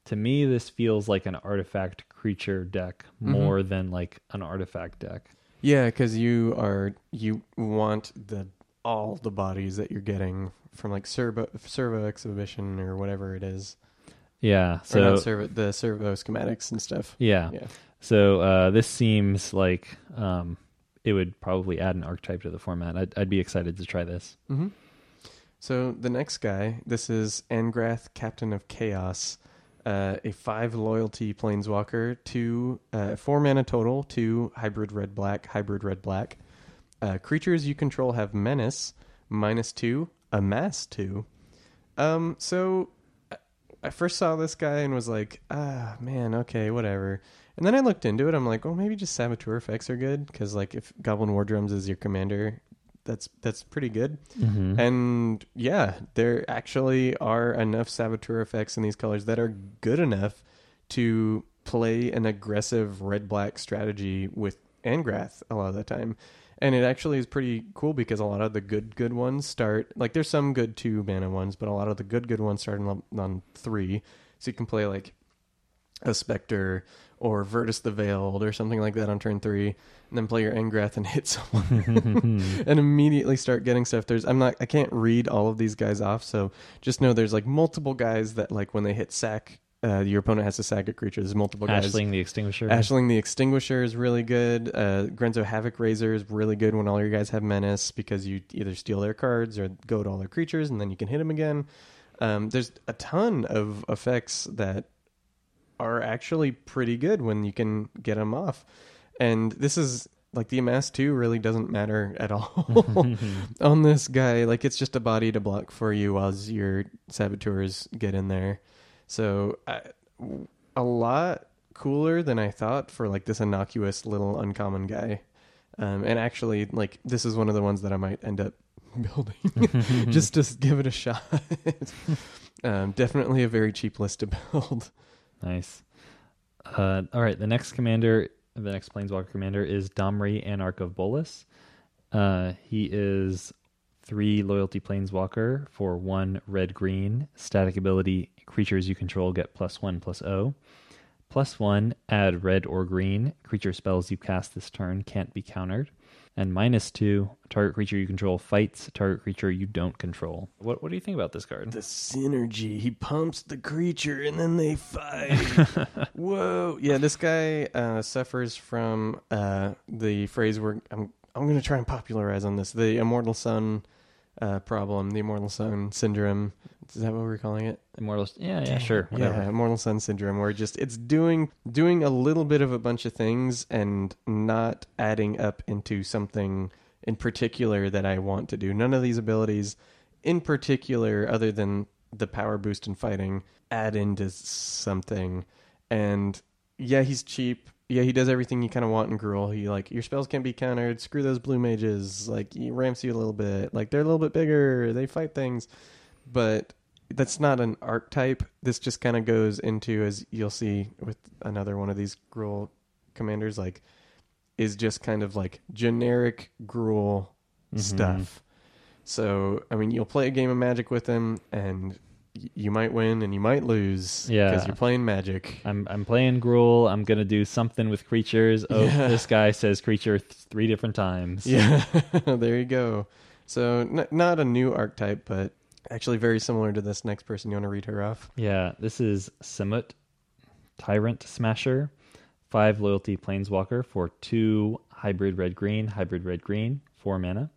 to me, this feels like an artifact creature deck Mhm. more than like an artifact deck. Yeah, because you are you want the all the bodies that you're getting from like servo servo exhibition or whatever it is. Yeah. or So not servo the servo schematics and stuff. yeah. Yeah. So uh, this seems like um, it would probably add an archetype to the format. I'd, I'd be excited to try this. hmm So the next guy, this is Angrath, Captain of Chaos, uh, a five loyalty planeswalker, two uh, four mana total, two hybrid red black, hybrid red black. Uh, creatures you control have menace, minus two, Amass two. Um, so I- first saw this guy and was like, ah, man, okay, whatever. And then I looked into it. I'm like, well, maybe just saboteur effects are good because, like, if Goblin War Drums is your commander, that's that's pretty good. Mm-hmm. And yeah, there actually are enough saboteur effects in these colors that are good enough to play an aggressive red black strategy with Angrath a lot of the time. And it actually is pretty cool because a lot of the good good ones start like there's some good two mana ones, but a lot of the good good ones start on, on three. So you can play like a Spectre or Virtus the Veiled or something like that on turn three, and then play your Angrath and hit someone and immediately start getting stuff. There's I'm not I can't read all of these guys off, so just know there's like multiple guys that like when they hit sack, uh, your opponent has to sack a creature. There's multiple guys. Ashling the Extinguisher. Ashling the Extinguisher is really good. Uh, Grenzo Havoc Raiser is really good when all your guys have menace because you either steal their cards or go to all their creatures and then you can hit them again. Um, there's a ton of effects that are actually pretty good when you can get them off. And this is like the Amass 2 really doesn't matter at all on this guy. Like it's just a body to block for you while your saboteurs get in there. So I, a lot cooler than I thought for like this innocuous little uncommon guy. Um, and actually, like this is one of the ones that I might end up building just to give it a shot. um, definitely a very cheap list to build. Nice. Uh, all right, the next commander, the next Planeswalker commander is Domri, Anarch of Bolas. Uh, he is three loyalty Planeswalker for one red green. Static ability creatures you control get plus one plus O. Plus one, add red or green. Creature spells you cast this turn can't be countered. And minus two, target creature you control fights target creature you don't control. What what do you think about this card? The synergy. He pumps the creature and then they fight. Whoa. Yeah, this guy uh, suffers from uh, the phrase where I'm I'm going to try and popularize on this the immortal sun uh, problem, the immortal sun syndrome. Is that what we're calling it? Immortal. Yeah, yeah, sure. Whatever. Yeah, immortal sun syndrome, where just it's doing doing a little bit of a bunch of things and not adding up into something in particular that I want to do. None of these abilities, in particular, other than the power boost and fighting, add into something. And yeah, he's cheap. Yeah, he does everything you kind of want in Gruul. He like your spells can't be countered. Screw those blue mages. Like he ramps you a little bit. Like they're a little bit bigger. They fight things, but that's not an archetype. This just kind of goes into as you'll see with another one of these Gruul commanders. Like is just kind of like generic Gruul Mhm. stuff. So I mean, you'll play a game of Magic with him, and y- you might win and you might lose. Yeah. because you're playing Magic. I'm I'm playing Gruul. I'm gonna do something with creatures. Oh, Yeah. this guy says creature th- three different times. Yeah, there you go. So n- not a new archetype, but actually very similar to this next person. You want to read her off? Yeah, This is Samut, Tyrant Smasher, five loyalty planeswalker for two hybrid red green, hybrid red green, four mana.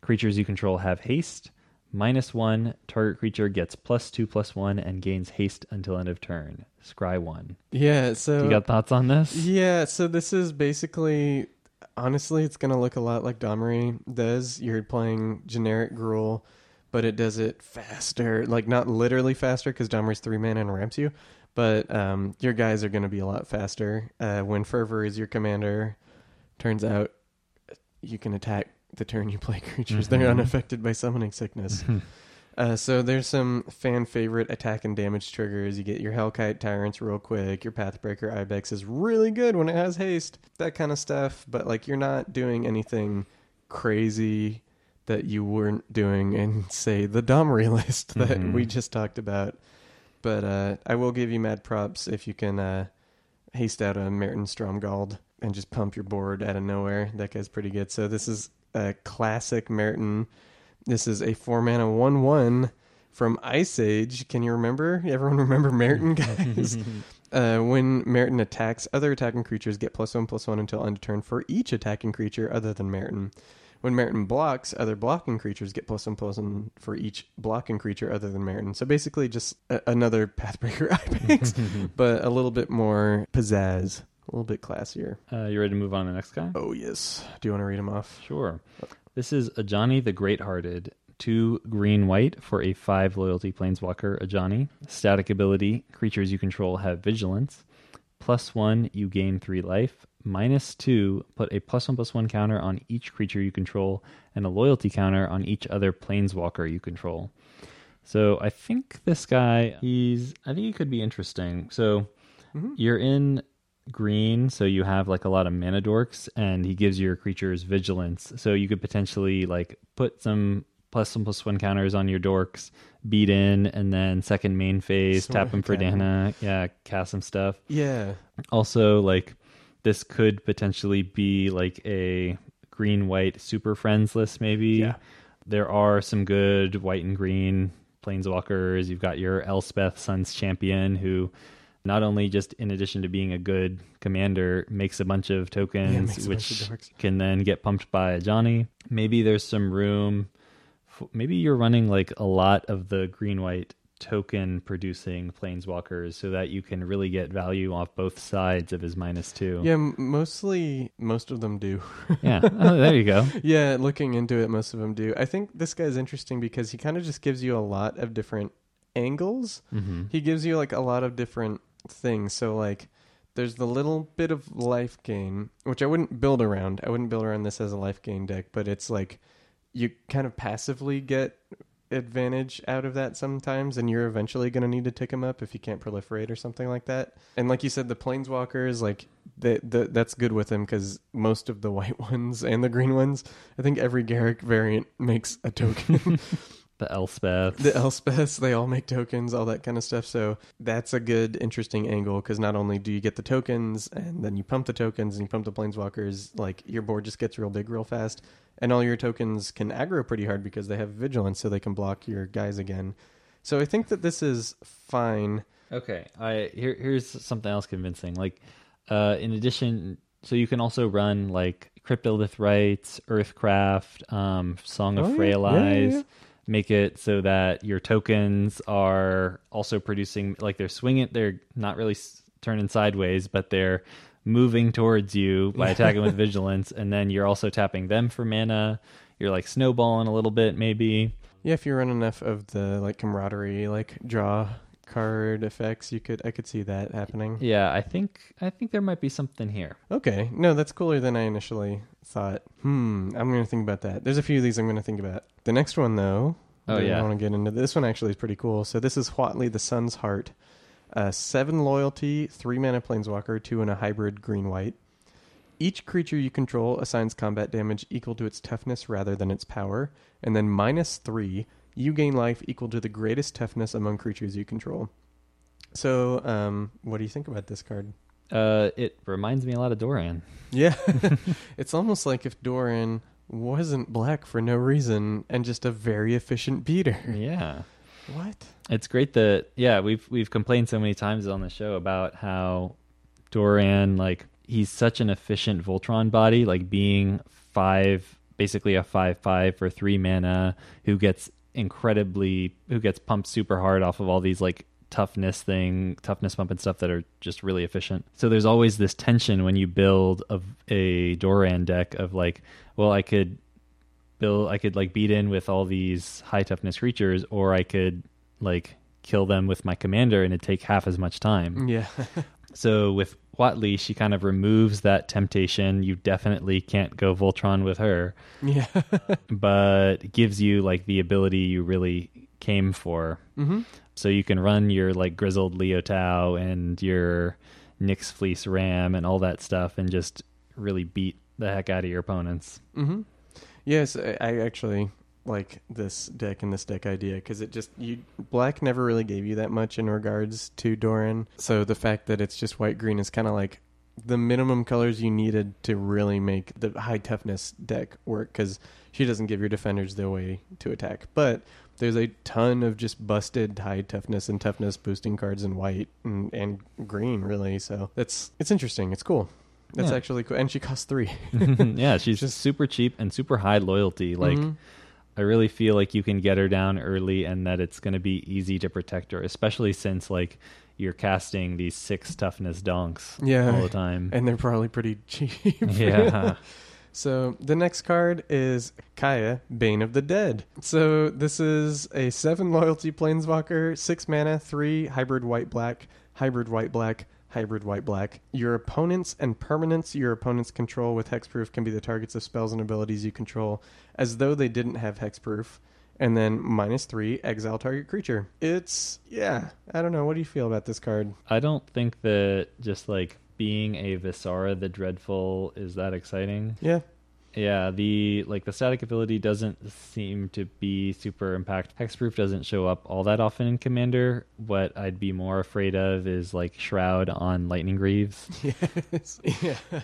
Creatures you control have haste. Minus one, target creature gets plus two plus one and gains haste until end of turn. Scry one. Yeah, so You got thoughts on this? Yeah, so this is basically honestly it's gonna look a lot like Domri does. You're playing generic Gruul, but it does it faster. Like not literally faster because Domri's three man and ramps you, but um, your guys are gonna be a lot faster. Uh, when Fervor is your commander, turns out you can attack the turn you play creatures. They're Mhm. unaffected by summoning sickness. Uh, so there's some fan favorite attack and damage triggers. You get your Hellkite Tyrants real quick. Your Pathbreaker Ibex is really good when it has haste. That kind of stuff. But like you're not doing anything crazy that you weren't doing in say the Domri list that Mhm. we just talked about. But uh, I will give you mad props if you can uh, haste out a Merton Stromgald and just pump your board out of nowhere. That guy's pretty good. So this is a classic Merton. This is a four mana one one from Ice Age. Can you remember? Everyone remember Merton, guys? uh, when Merton attacks, other attacking creatures get plus one plus one until end of turn for each attacking creature other than Merton. When Merton blocks, other blocking creatures get plus one plus one for each blocking creature other than Merton. So basically, just a- another Pathbreaker Ibex, but a little bit more pizzazz, a little bit classier. Uh, you ready to move on to the next guy? Oh yes. Do you want to read them off? Sure. This is Ajani the Great Hearted. Two green white for a five loyalty planeswalker, Ajani. Static ability creatures you control have vigilance. Plus one, you gain three life. Minus two, put a plus one plus one counter on each creature you control and a loyalty counter on each other planeswalker you control. So I think this guy, he's, I think he could be interesting. So Mhm. you're in green, so you have like a lot of mana dorks, and he gives your creatures vigilance. So you could potentially like put some plus one plus one counters on your dorks, beat in, and then second main phase, Sort tap them for. Dana, yeah, cast some stuff. Yeah. Also, like this could potentially be like a green white super friends list, maybe. Yeah. There are some good white and green planeswalkers. You've got your Elspeth Sun's Champion, who not only just in addition to being a good commander, makes a bunch of tokens, a bunch of which can then get pumped by Ajani. Maybe there's some room. maybe you're running like a lot of the green white token producing planeswalkers so that you can really get value off both sides of his minus two. Yeah, m- mostly most of them do. Yeah. Oh, there you go. yeah, looking into it, most of them do. I think this guy's interesting because he kind of just gives you a lot of different angles. hmm He gives you like a lot of different things. So like there's the little bit of life gain, which I wouldn't build around. I wouldn't build around this as a life gain deck, but it's like you kind of passively get advantage out of that sometimes and you're eventually going to need to tick them up if you can't proliferate or something like that. And like you said the planeswalkers like the, the, that's good with them cuz most of the white ones and the green ones, I think every Garruk variant makes a token. The Elspeth. the Elspeths, they all make tokens, all that kind of stuff. So that's a good, interesting angle because not only do you get the tokens and then you pump the tokens and you pump the planeswalkers, like your board just gets real big real fast. And all your tokens can aggro pretty hard because they have vigilance so they can block your guys again. So I think that this is fine. Okay, I here here's something else convincing. Like, uh, in addition, so you can also run like Cryptolith Rites, Earthcraft, um, Song of Oh. Frail Yeah, yeah, Eyes. yeah. Make it so that your tokens are also producing like they're swinging. They're not really s- turning sideways, but they're moving towards you by attacking with vigilance, and then you're also tapping them for mana. You're like snowballing a little bit, maybe. Yeah, if you run enough of the like camaraderie, like draw card effects, you could I could see that happening. Yeah, I think I think there might be something here. Okay. No, that's cooler than I initially thought. Hmm. I'm going to think about that. There's a few of these I'm going to think about. The next one, though. Oh, yeah, I want to get into this one. Actually, is pretty cool. So this is Huatli, the Sun's Heart. Uh, seven loyalty, three mana planeswalker, two and a hybrid green white. Each creature you control assigns combat damage equal to its toughness rather than its power, and then minus three, you gain life equal to the greatest toughness among creatures you control. So, um, what do you think about this card? Uh, it reminds me a lot of Doran. Yeah. it's almost like if Doran wasn't black for no reason and just a very efficient beater. Yeah, What? it's great that yeah we've we've complained so many times on the show about how Doran, like he's such an efficient Voltron body, like being five, basically a five five for three mana, who gets incredibly, who gets pumped super hard off of all these like toughness thing, toughness pump and stuff that are just really efficient. So there's always this tension when you build a, a Doran deck of like, well, I could build, I could like beat in with all these high toughness creatures, or I could like kill them with my commander and it'd take half as much time. Yeah. So with Huatli, she kind of removes that temptation. You definitely can't go Voltron with her, yeah. but gives you like the ability you really came for. hmm So you can run your like grizzled Leo Leotau and your Nyx Fleece Ram and all that stuff and just really beat the heck out of your opponents. hmm Yes, I, I actually like this deck and this deck idea because it just you black never really gave you that much in regards to Doran. So the fact that it's just white green is kind of like the minimum colors you needed to really make the high toughness deck work because she doesn't give your defenders the way to attack. But there's a ton of just busted high toughness and toughness boosting cards in white and, and green, really. So that's it's interesting. It's cool. That's Yeah. actually cool. And she costs three. yeah, she's Just- super cheap and super high loyalty. Like Mhm. I really feel like you can get her down early and that it's going to be easy to protect her, especially since like you're casting these six toughness donks Yeah. all the time. and they're probably pretty cheap. yeah. So the next card is Kaya, Bane of the Dead. So this is a seven loyalty planeswalker, six mana, three hybrid white black, hybrid white black, hybrid white black. Your opponents and permanents your opponents control with hexproof can be the targets of spells and abilities you control, as though they didn't have hexproof. And then minus three, exile target creature. It's yeah. I don't know. What do you feel about this card? I don't think that just like being a Visara the Dreadful is that exciting. Yeah. Yeah, the like the static ability doesn't seem to be super impact. Hexproof doesn't show up all that often in Commander. What I'd be more afraid of is like Shroud on Lightning Greaves. Yes. yeah.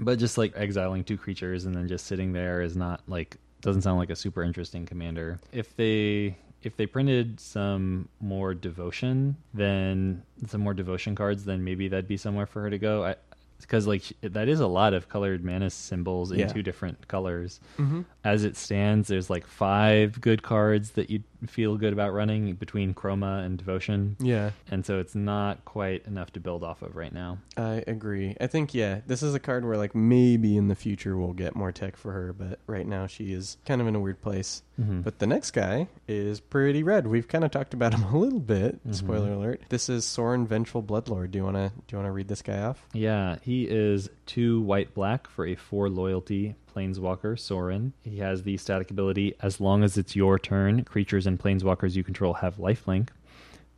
But just like exiling two creatures and then just sitting there is not like doesn't sound like a super interesting commander. If they if they printed some more devotion, then some more devotion cards, then maybe that'd be somewhere for her to go. I because like that is a lot of colored mana symbols in Yeah. two different colors. Mm-hmm. As it stands, there's like five good cards that you feel good about running between Chroma and Devotion, Yeah. and so it's not quite enough to build off of right now. I agree. I think yeah, this is a card where like maybe in the future we'll get more tech for her, but right now she is kind of in a weird place. Mhm. But the next guy is pretty red. We've kind of talked about him a little bit. Mhm. Spoiler alert. This is Sorin Vengeful Bloodlord. Do you wanna do you wanna read this guy off? Yeah, he is two white black for a four loyalty planeswalker, Sorin. He has the static ability as long as it's your turn, creatures and planeswalkers you control have lifelink.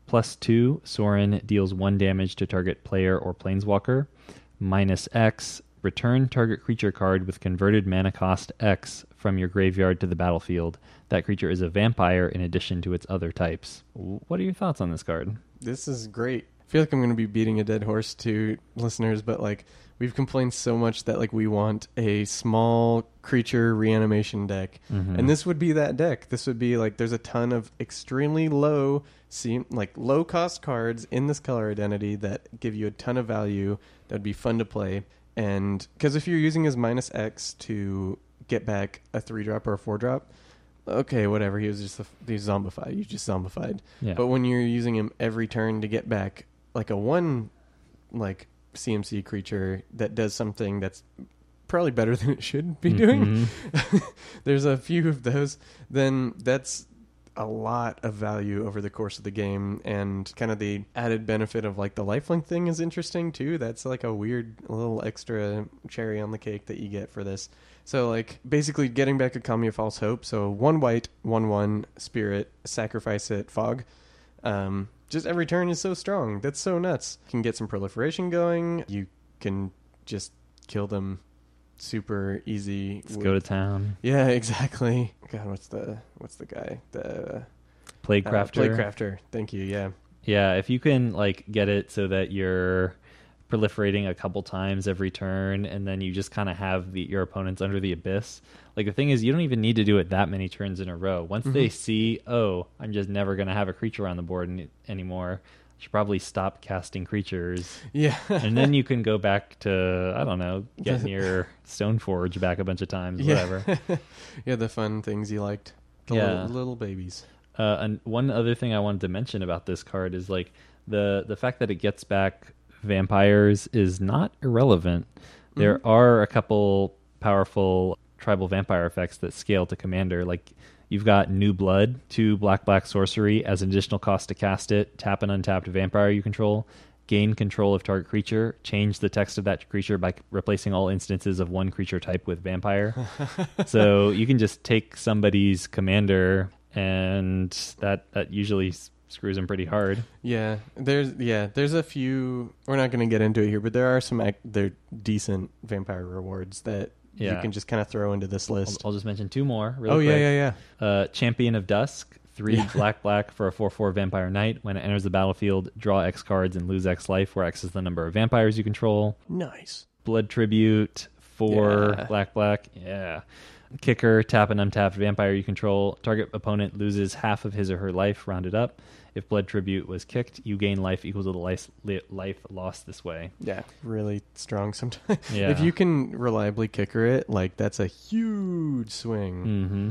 Plus two, Sorin deals one damage to target player or planeswalker. Minus X, return target creature card with converted mana cost X from your graveyard to the battlefield. That creature is a vampire in addition to its other types. What are your thoughts on this card? This is great. I feel like I'm going to be beating a dead horse to listeners, but like we've complained so much that like we want a small creature reanimation deck, Mhm. and this would be that deck. This would be like there's a ton of extremely low, seem like low cost cards in this color identity that give you a ton of value. That'd be fun to play, and because if you're using his minus X to get back a three drop or a four drop. Okay, whatever. He was just a, he's zombified. You just zombified. Yeah. But when you're using him every turn to get back like a one like CMC creature that does something that's probably better than it should be doing. Mhm. There's a few of those, then that's a lot of value over the course of the game and kind of the added benefit of like the lifelink thing is interesting too. That's like a weird little extra cherry on the cake that you get for this. So like basically getting back a Kami of False Hope. So one white, one one spirit, sacrifice it, fog. Um, just every turn is so strong. That's so nuts. You can get some proliferation going. You can just kill them super easy. Let's go to town. Yeah, exactly. God, what's the what's the guy? The uh, Plague Crafter. Plague Crafter. Thank you. Yeah. Yeah, if you can like get it so that your proliferating a couple times every turn, and then you just kind of have the, your opponents under the abyss. Like the thing is, you don't even need to do it that many turns in a row. Once they see, oh, I'm just never going to have a creature on the board any, anymore, you should probably stop casting creatures. Yeah. and then you can go back to I don't know, getting your Stoneforge back a bunch of times, whatever. yeah, the fun things you liked. The Yeah. little, little babies. Uh, and one other thing I wanted to mention about this card is like the the fact that it gets back vampires is not irrelevant. There mm-hmm. are a couple powerful tribal vampire effects that scale to commander. Like you've got new blood, two black black sorcery as an additional cost to cast it. Tap an untapped vampire you control. Gain control of target creature. Change the text of that creature by replacing all instances of one creature type with vampire. so you can just take somebody's commander, and that that usually screws them pretty hard. Yeah, there's yeah, there's a few. We're not going to get into it here, but there are some ac- they're decent vampire rewards that you Yeah. can just kind of throw into this I'll, list. I'll just mention two more. Really oh yeah, yeah, yeah. Uh, Champion of Dusk, three Yeah. black black for a four four vampire knight. When it enters the battlefield, draw X cards and lose X life, where X is the number of vampires you control. Nice. Blood Tribute, four Yeah. black black. Yeah. Kicker, tap an untapped vampire you control. Target opponent loses half of his or her life, rounded up. If Blood Tribute was kicked, you gain life equal to the life, li- life lost this way. Yeah, really strong sometimes. Yeah. if you can reliably kicker it, like that's a huge swing hmm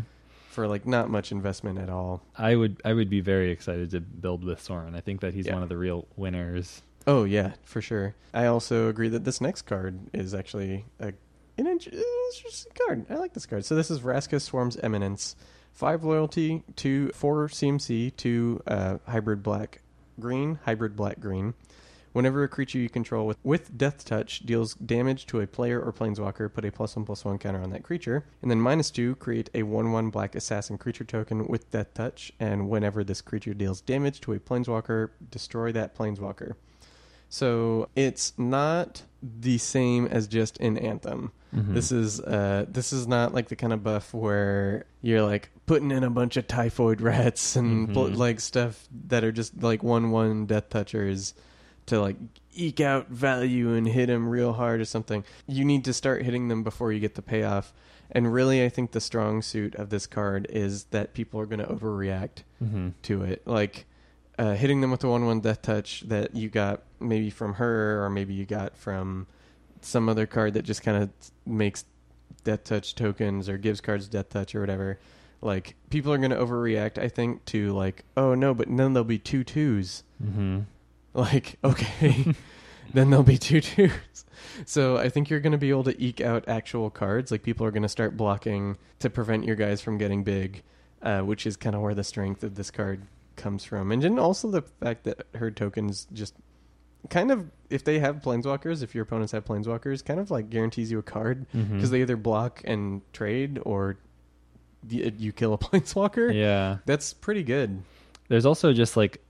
for like not much investment at all. I would I would be very excited to build with Sorin. I think that he's Yeah. one of the real winners. Oh yeah, for sure. I also agree that this next card is actually a an interesting card. I like this card. So this is Vraska Swarm's Eminence. Five loyalty, two four CMC, two uh, hybrid black green, hybrid black green. Whenever a creature you control with, with Death Touch deals damage to a player or planeswalker, put a plus one plus one counter on that creature. And then minus two, create a one one black assassin creature token with Death Touch. And whenever this creature deals damage to a planeswalker, destroy that planeswalker. So it's not the same as just in Anthem. Mhm. This is uh this is not like the kind of buff where you're like putting in a bunch of typhoid rats and bl- Mhm. like stuff that are just like one one death touchers to like eke out value and hit them real hard or something. You need to start hitting them before you get the payoff. And really I think the strong suit of this card is that people are going to overreact hmm to it. Like uh, hitting them with a one-one death touch that you got maybe from her, or maybe you got from some other card that just kind of makes death touch tokens or gives cards death touch or whatever. Like people are going to overreact, I think, to like, oh no, but then there'll be two twos. hmm Like okay, then there'll be two twos. So I think you're going to be able to eke out actual cards. Like people are going to start blocking to prevent your guys from getting big, uh, which is kind of where the strength of this card comes from. And then also the fact that her tokens just kind of, if they have planeswalkers, if your opponents have planeswalkers, kind of like guarantees you a card because they either block and trade or y- you kill a planeswalker. yeah. That's pretty good. There's also just like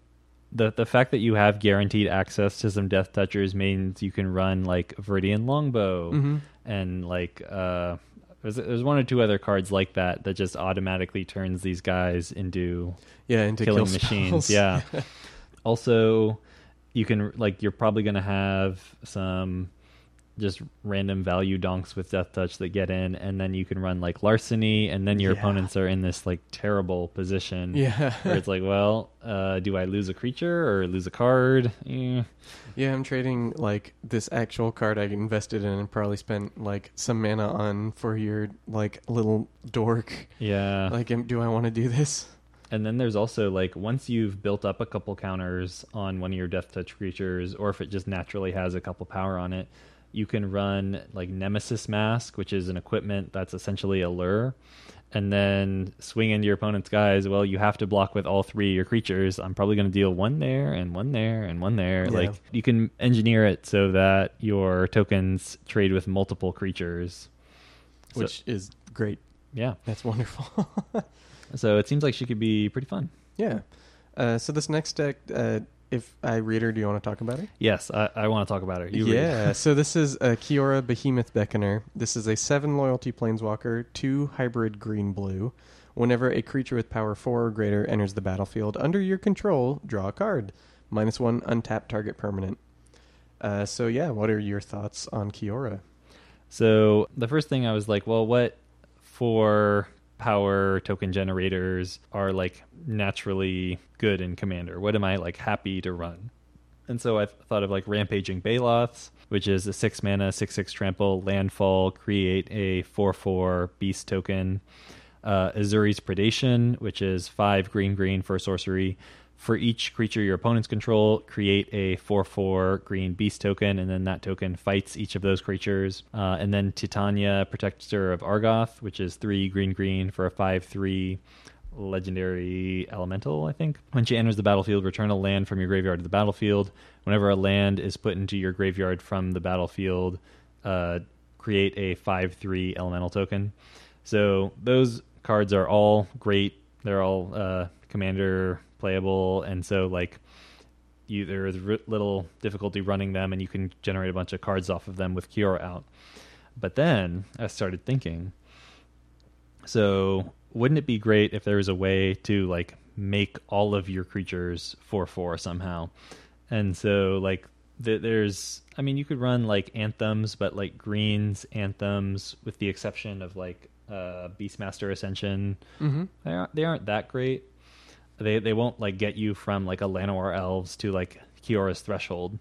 the the fact that you have guaranteed access to some death touchers means you can run like Viridian Longbow Mm-hmm. and like uh there's, there's one or two other cards like that that just automatically turns these guys into Yeah, into killing kill machines. Yeah. also, you can like you're probably gonna have some just random value donks with death touch that get in, and then you can run like larceny, and then your Yeah. opponents are in this like terrible position. Yeah. Where it's like, well, uh, do I lose a creature or lose a card? Eh. Yeah, I'm trading like this actual card I invested in and probably spent like some mana on for your like little dork. Yeah. Like, do I want to do this? And then there's also like once you've built up a couple counters on one of your death touch creatures, or if it just naturally has a couple power on it, you can run like Nemesis Mask, which is an equipment that's essentially a lure, and then swing into your opponent's guys. Well, you have to block with all three of your creatures. I'm probably going to deal one there and one there and one there. Yeah. Like you can engineer it so that your tokens trade with multiple creatures. So- Which is great. Yeah. That's wonderful. So it seems like she could be pretty fun. yeah. Uh, so this next deck, uh, if I read her, do you want to talk about her? Yes, I, I want to talk about her. You read. yeah. so this is a Kiora Behemoth Beckoner. This is a seven loyalty planeswalker, two hybrid green blue. Whenever a creature with power four or greater enters the battlefield under your control, draw a card. Minus one untapped target permanent. Uh, so yeah, what are your thoughts on Kiora? So the first thing I was like, well, what for power token generators are like naturally good in Commander? What am I like happy to run? And so I thought of like Rampaging Baloths, which is a six mana, six six trample, landfall, create a four four beast token. Uh, Ezuri's Predation, which is five green green for sorcery. For each creature your opponents control, create a 4 4 green beast token, and then that token fights each of those creatures. Uh, and then Titania, Protector of Argoth, which is 3 green green for a 5 3 legendary elemental, I think. When she enters the battlefield, return a land from your graveyard to the battlefield. Whenever a land is put into your graveyard from the battlefield, uh, create a 5 3 elemental token. So those cards are all great. They're all uh, commander playable, and so like you there is r- little difficulty running them, and you can generate a bunch of cards off of them with Kiora out. But then I started thinking, so wouldn't it be great if there was a way to like make all of your creatures four four somehow? And so like th- there's, I mean, you could run like anthems, but like greens anthems, with the exception of like uh, Beastmaster Ascension. Mm-hmm. They aren't they aren't that great. They they won't like get you from like a Llanowar Elves to like Kiora's Threshold.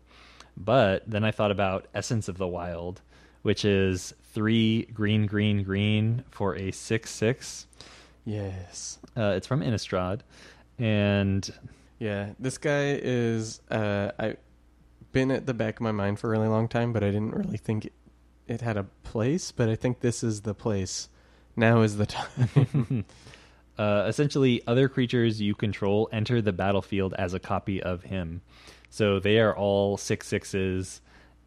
But then I thought about Essence of the Wild, which is three green green green for a six six. Yes. Uh, it's from Innistrad, and Yeah, this guy is. Uh, I been at the back of my mind for a really long time, but I didn't really think it, it had a place. But I think this is the place. Now is the time. uh, essentially other creatures you control enter the battlefield as a copy of him. So they are all six sixes,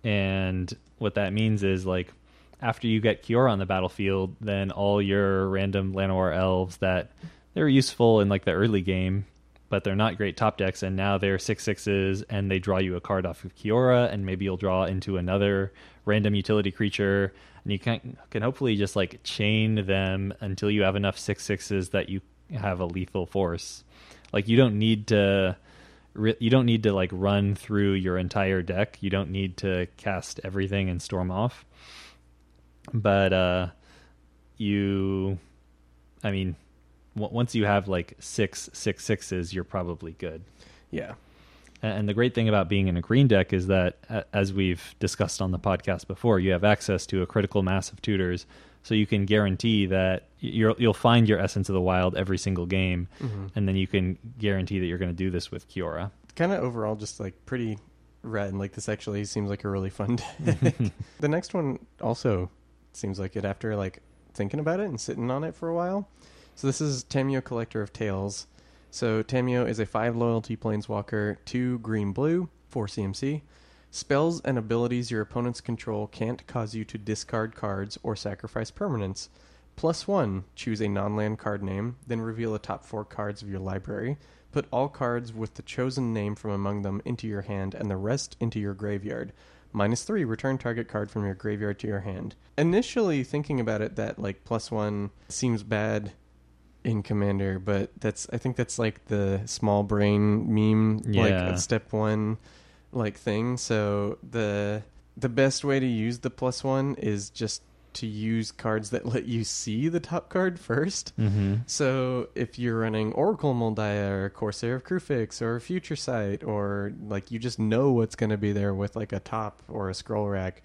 and what that means is like after you get Kiora on the battlefield, then all your random Llanowar elves that they're useful in like the early game, but they're not great top decks, and now they're six sixes, and they draw you a card off of Kiora, and maybe you'll draw into another random utility creature, and you can can hopefully just like chain them until you have enough six sixes that you have a lethal force. Like you don't need to you don't need to like run through your entire deck. You don't need to cast everything and storm off. But uh you I mean once you have like six six sixes, you're probably good. yeah. And the great thing about being in a green deck is that, as we've discussed on the podcast before, you have access to a critical mass of tutors, so you can guarantee that you'll you'll find your essence of the wild every single game, Mm-hmm. and then you can guarantee that you're going to do this with Kiora. Kind of overall, just like pretty. And like this actually seems like a really fun deck. the next one also seems like it after like thinking about it and sitting on it for a while. So this is Tamiyo Collector of Tales. So Tamiyo is a five loyalty planeswalker, two green blue, four CMC. Spells and abilities your opponents control can't cause you to discard cards or sacrifice permanents. Plus one, choose a non land card name, then reveal the top four cards of your library. Put all cards with the chosen name from among them into your hand and the rest into your graveyard. Minus three, return target card from your graveyard to your hand. Initially, thinking about it, that like plus one seems bad in Commander, but that's I think that's like the small brain meme, Yeah. like step one, like thing. So the the best way to use the plus one is just to use cards that let you see the top card first. Mm-hmm. So if you're running Oracle of Mul Daya or Courser of Kruphix or Future Sight or like you just know what's going to be there with like a top or a scroll rack,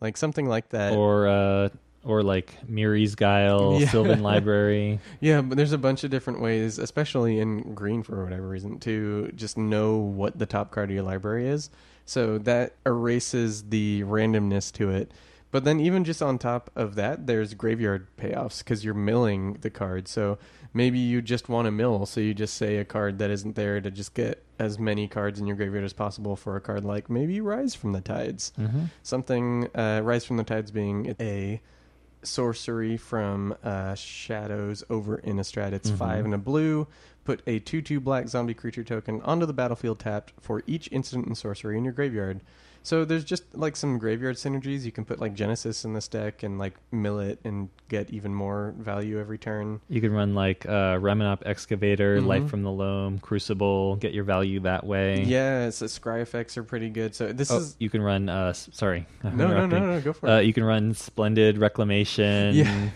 like something like that. Or uh, or like Mirri's Guile, Yeah. Sylvan Library. yeah, but there's a bunch of different ways, especially in green for whatever reason, to just know what the top card of your library is. So that erases the randomness to it. But then even just on top of that, there's graveyard payoffs because you're milling the card. So maybe you just want to mill, so you just say a card that isn't there to just get as many cards in your graveyard as possible for a card like maybe Rise from the Tides. Mm-hmm. Something uh, Rise from the Tides being a sorcery from uh, Shadows over Innistrad. It's Mhm. five and a blue. put a 2 2 black zombie creature token onto the battlefield tapped for each instant and sorcery in your graveyard. So there's just like some graveyard synergies. You can put like Genesis in this deck and like mill it and get even more value every turn. You can run like uh, Ramunap Excavator, Mhm. Life from the Loam, Crucible, get your value that way. Yeah, so scry effects are pretty good. So this Oh, is you can run. Uh, sorry, I'm no, no, no, no, no, go for Uh, it. you can run Splendid Reclamation. yeah,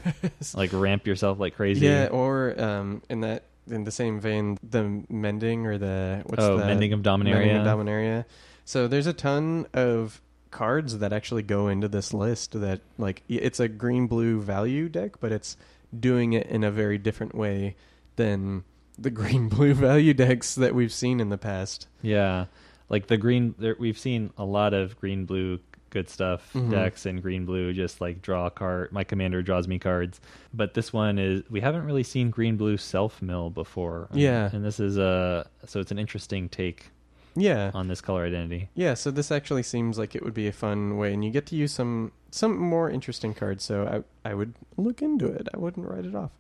like ramp yourself like crazy. yeah, or um, in that in the same vein, the mending or the what's oh, the Mending of Dominaria. Mending of Dominaria. So there's a ton of cards that actually go into this list that like it's a green blue value deck, but it's doing it in a very different way than the green blue value decks that we've seen in the past. Yeah, like the green. There, we've seen a lot of green blue good stuff Mhm. decks and green blue just like draw card. My commander draws me cards, but this one is we haven't really seen green blue self mill before. Yeah. and this is a so it's an interesting take Yeah. on this color identity. Yeah, so this actually seems like it would be a fun way, and you get to use some some more interesting cards. So I I would look into it. I wouldn't write it off.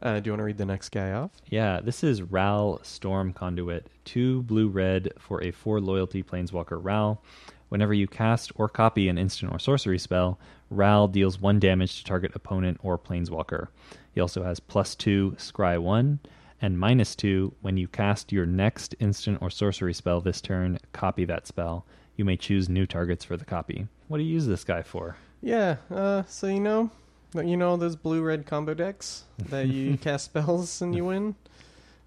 Uh, do you want to read the next guy off? Yeah, this is Ral Storm Conduit. Two blue red for a four loyalty planeswalker Ral. Whenever you cast or copy an instant or sorcery spell, Ral deals one damage to target opponent or planeswalker. He also has plus two scry one and minus two when you cast your next instant or sorcery spell this turn, copy that spell. You may choose new targets for the copy. What do you use this guy for? Yeah. Uh, so you know, you know those blue red combo decks that you cast spells and you win.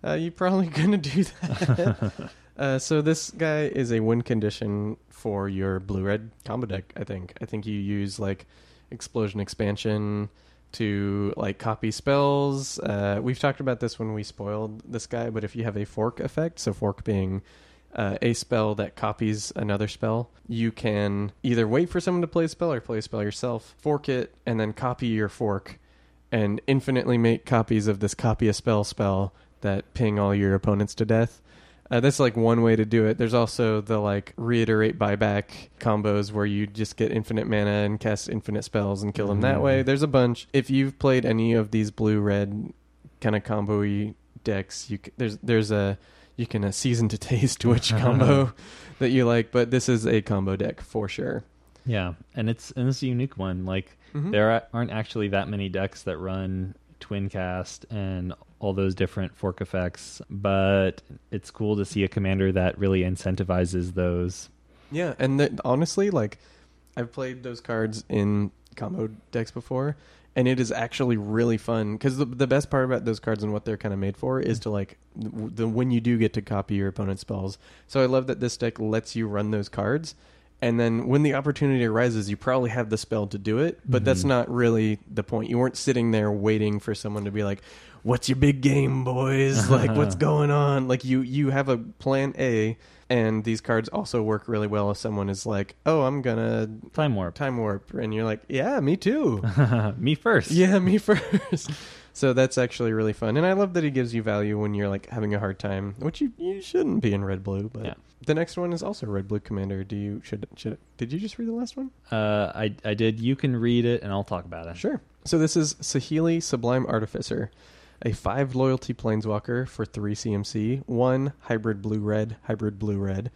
Uh, you're probably gonna do that. uh, so this guy is a win condition for your blue red combo deck. I think. I think you use like explosion expansion to like copy spells. Uh, we've talked about this when we spoiled this guy, but if you have a fork effect, so fork being uh, a spell that copies another spell, you can either wait for someone to play a spell or play a spell yourself, fork it, and then copy your fork, and infinitely make copies of this copy a spell spell that ping all your opponents to death. Uh, that's like one way to do it. There's also the like reiterate buyback combos where you just get infinite mana and cast infinite spells and kill them that Mhm. way. There's a bunch. If you've played any of these blue red kind of combo decks, you c- there's there's a you can uh, season to taste which combo that you like, but this is a combo deck for sure. Yeah, and it's and it's a unique one. Like Mhm. there aren't actually that many decks that run twin cast and all those different fork effects, but it's cool to see a commander that really incentivizes those. Yeah, and th- honestly, like I've played those cards in combo decks before, and it is actually really fun because the the best part about those cards and what they're kind of made for is mm. to like the, the when you do get to copy your opponent's spells. So I love that this deck lets you run those cards. And then when the opportunity arises, you probably have the spell to do it, but that's Mhm. not really the point. You weren't sitting there waiting for someone to be like, "What's your big game, boys? Like, what's going on?" Like you you have a plan A, and these cards also work really well if someone is like, "Oh, I'm gonna Time warp. time warp," and you're like, "Yeah, me too." Me first. yeah, me first. so that's actually really fun, and I love that he gives you value when you're like having a hard time, which you you shouldn't be in red blue. But Yeah. The next one is also red blue commander. Do you should should did you just read the last one? Uh, I I did. You can read it, and I'll talk about it. Sure. So this is Saheeli Sublime Artificer, a five loyalty planeswalker for three CMC, one hybrid blue red, hybrid blue red.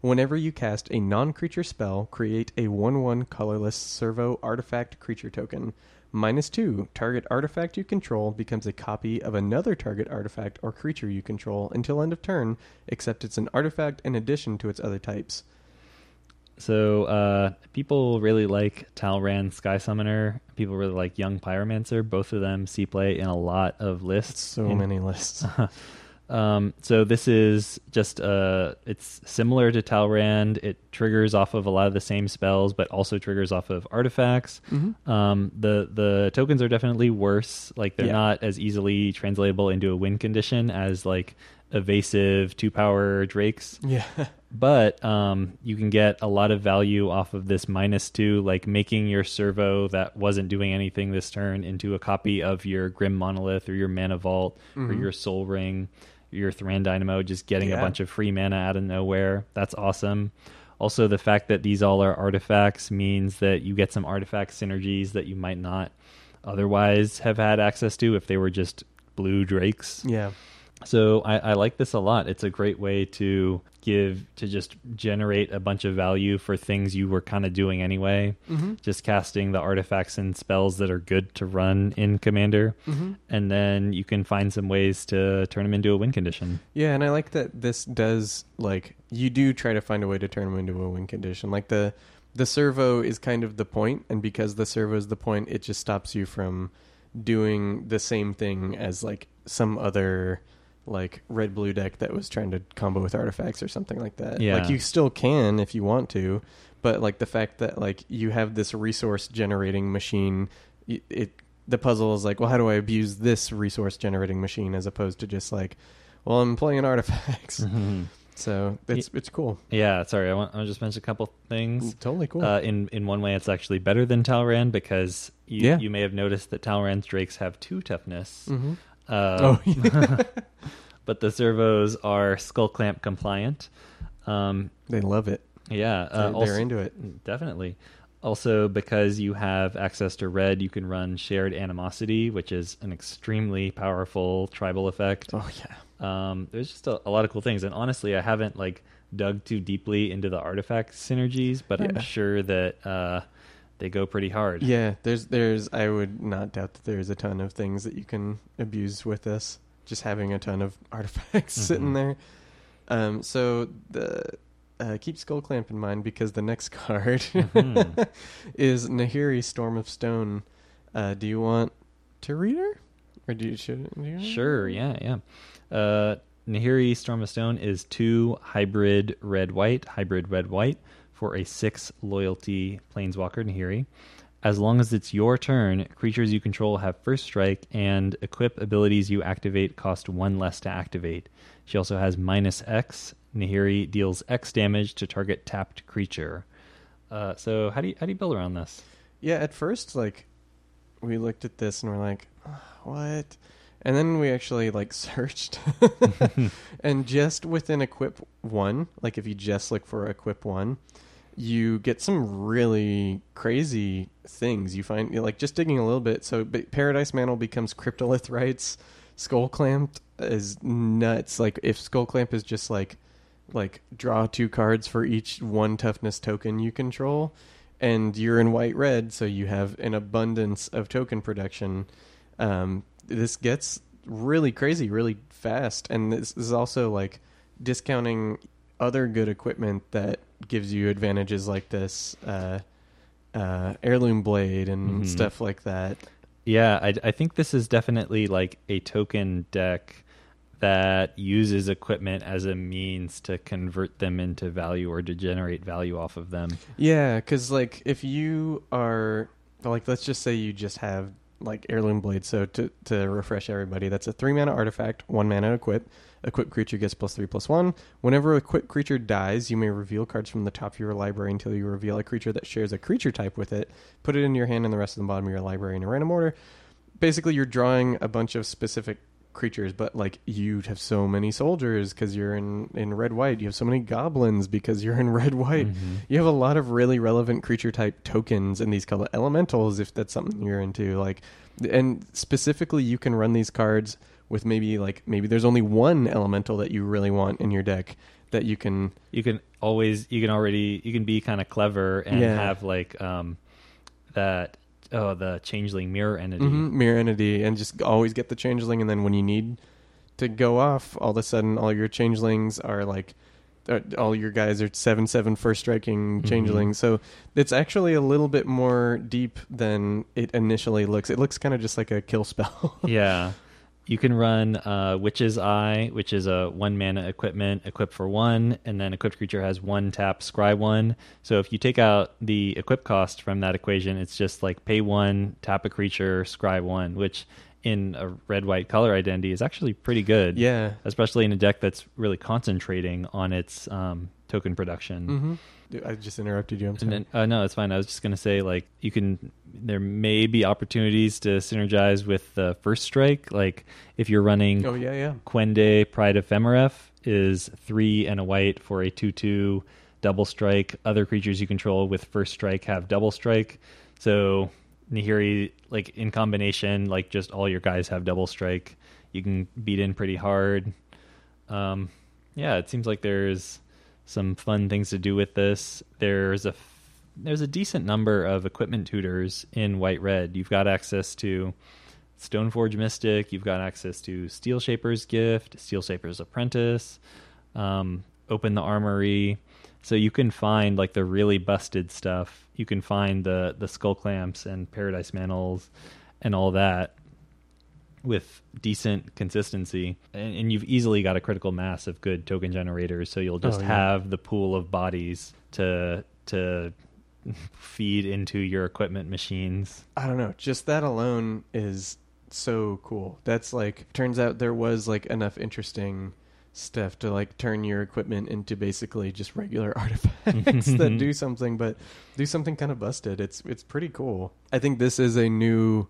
Whenever you cast a non creature spell, create a 1 1 colorless servo artifact creature token. Minus two, target artifact you control becomes a copy of another target artifact or creature you control until end of turn, except it's an artifact in addition to its other types. So uh, people really like Talrand Sky Summoner. People really like Young Pyromancer. Both of them see play in a lot of lists. So in- many lists. Um, so this is just uh, it's similar to Talrand. It triggers off of a lot of the same spells, but also triggers off of artifacts. mm-hmm. Um, the the tokens are definitely worse. Like they're Yeah. not as easily translatable into a win condition as like evasive two power drakes. Yeah. But um, you can get a lot of value off of this minus two, like making your servo that wasn't doing anything this turn into a copy of your Grim Monolith or your Mana Vault or Mhm. your Sol Ring, your Thran Dynamo, just getting Yeah. a bunch of free mana out of nowhere. That's awesome. Also, the fact that these all are artifacts means that you get some artifact synergies that you might not otherwise have had access to if they were just blue drakes. Yeah. So I, I like this a lot. It's a great way to give to just generate a bunch of value for things you were kind of doing anyway. Mm-hmm. Just casting the artifacts and spells that are good to run in Commander, Mm-hmm. and then you can find some ways to turn them into a win condition. Yeah, and I like that this does like you do try to find a way to turn them into a win condition. Like the the servo is kind of the point, and because the servo is the point, it just stops you from doing the same thing as like some other like red blue deck that was trying to combo with artifacts or something like that. Yeah. Like you still can if you want to, but like the fact that like you have this resource generating machine, it, it the puzzle is like, well, how do I abuse this resource generating machine as opposed to just like, well, I'm playing artifacts. So it's it's cool. Yeah, sorry, I want I just mention a couple things. Totally cool. Uh, in in one way, it's actually better than Talrand because you, Yeah. you may have noticed that Talrand's drakes have two toughness. mm-hmm. Uh, Oh, yeah. but the servos are skull clamp compliant. Um, they love it. yeah, They're, uh, also, they're into it. definitely. Also, because you have access to red, you can run shared animosity, which is an extremely powerful tribal effect. Oh yeah. Um, there's just a, a lot of cool things, and honestly, I haven't like dug too deeply into the artifact synergies, but I'm sure that uh, they go pretty hard. Yeah, there's there's I would not doubt that there's a ton of things that you can abuse with this. Just having a ton of artifacts sitting Mhm. there. Um, so the uh, keep Skull Clamp in mind because the next card Mhm. is Nahiri Storm of Stone. Uh, do you want to read her, or do you should? Do you Sure, yeah, yeah. Uh, Nahiri Storm of Stone is two hybrid red white, hybrid red white for a six loyalty planeswalker Nahiri. As long as it's your turn, creatures you control have first strike, and equip abilities you activate cost one less to activate. She also has minus X. Nahiri deals X damage to target tapped creature. Uh, so how do you how do you build around this? Yeah, at first, like, we looked at this and we're like, "Ah, what? And then we actually, like, searched. and just within Equip 1, like, if you just look for Equip 1, you get some really crazy things. You find, like, just digging a little bit. So, Paradise Mantle becomes Cryptolith Rites. Skull Clamp is nuts. Like, if Skull Clamp is just, like, like draw two cards for each one toughness token you control and you're in white red so you have an abundance of token production um, this gets really crazy really fast and this is also like discounting other good equipment that gives you advantages like this uh, uh, heirloom blade and Mhm. stuff like that Yeah, I, I think this is definitely like a token deck that uses equipment as a means to convert them into value or to generate value off of them. Yeah, because like if you are like, let's just say you just have like heirloom blade. So to to refresh everybody, that's a three mana artifact, one mana equip. Equip creature gets plus three plus one. Whenever a equip creature dies, you may reveal cards from the top of your library until you reveal a creature that shares a creature type with it. Put it in your hand and the rest of the bottom of your library in a random order. Basically, you're drawing a bunch of specific creatures, but like you have so many soldiers because you're in in red white. You have so many goblins because you're in red white. Mhm. You have a lot of really relevant creature type tokens in these color elementals if that's something you're into. Like, and specifically, you can run these cards with maybe like maybe there's only one elemental that you really want in your deck that you can. You can always, you can already, you can be kind of clever and Yeah. have like um, that, oh, the changeling mirror entity. Mhm, mirror entity and just always get the changeling, and then when you need to go off, all of a sudden all your changelings are like. uh, All your guys are seven seven first striking Mhm. changelings, so it's actually a little bit more deep than it initially looks. It looks kind of just like a kill spell. yeah. You can run uh, Witch's Eye, which is a one mana equipment, equipped for one, and then equipped creature has one tap, scry one. So if you take out the equip cost from that equation, it's just like pay one, tap a creature, scry one, which in a red white color identity is actually pretty good. yeah. Especially in a deck that's really concentrating on its um, token production. Mm-hmm. I just interrupted you. I'm sorry. then, uh, no, it's fine. I was just going to say, like, you can, there may be opportunities to synergize with the first strike. Like, if you're running oh yeah, yeah. Kwende Pride of Femeref is three and a white for a 2 2 double strike. Other creatures you control with first strike have double strike. So Nahiri, like in combination, like just all your guys have double strike. You can beat in pretty hard. Um, yeah, it seems like there's some fun things to do with this. There's a there's a decent number of equipment tutors in White Red. You've got access to Stoneforge Mystic. You've got access to Steelshaper's Gift, Steelshaper's Apprentice. Um, open the Armory. So you can find like the really busted stuff. You can find the the skull clamps and paradise mantles and all that with decent consistency. And, and you've easily got a critical mass of good token generators. So you'll oh, just Oh, yeah. have the pool of bodies to to feed into your equipment machines. I don't know. Just that alone is so cool. That's like turns out there was like enough interesting stuff to like turn your equipment into basically just regular artifacts that do something but do something kind of busted. It's it's pretty cool. I think this is a new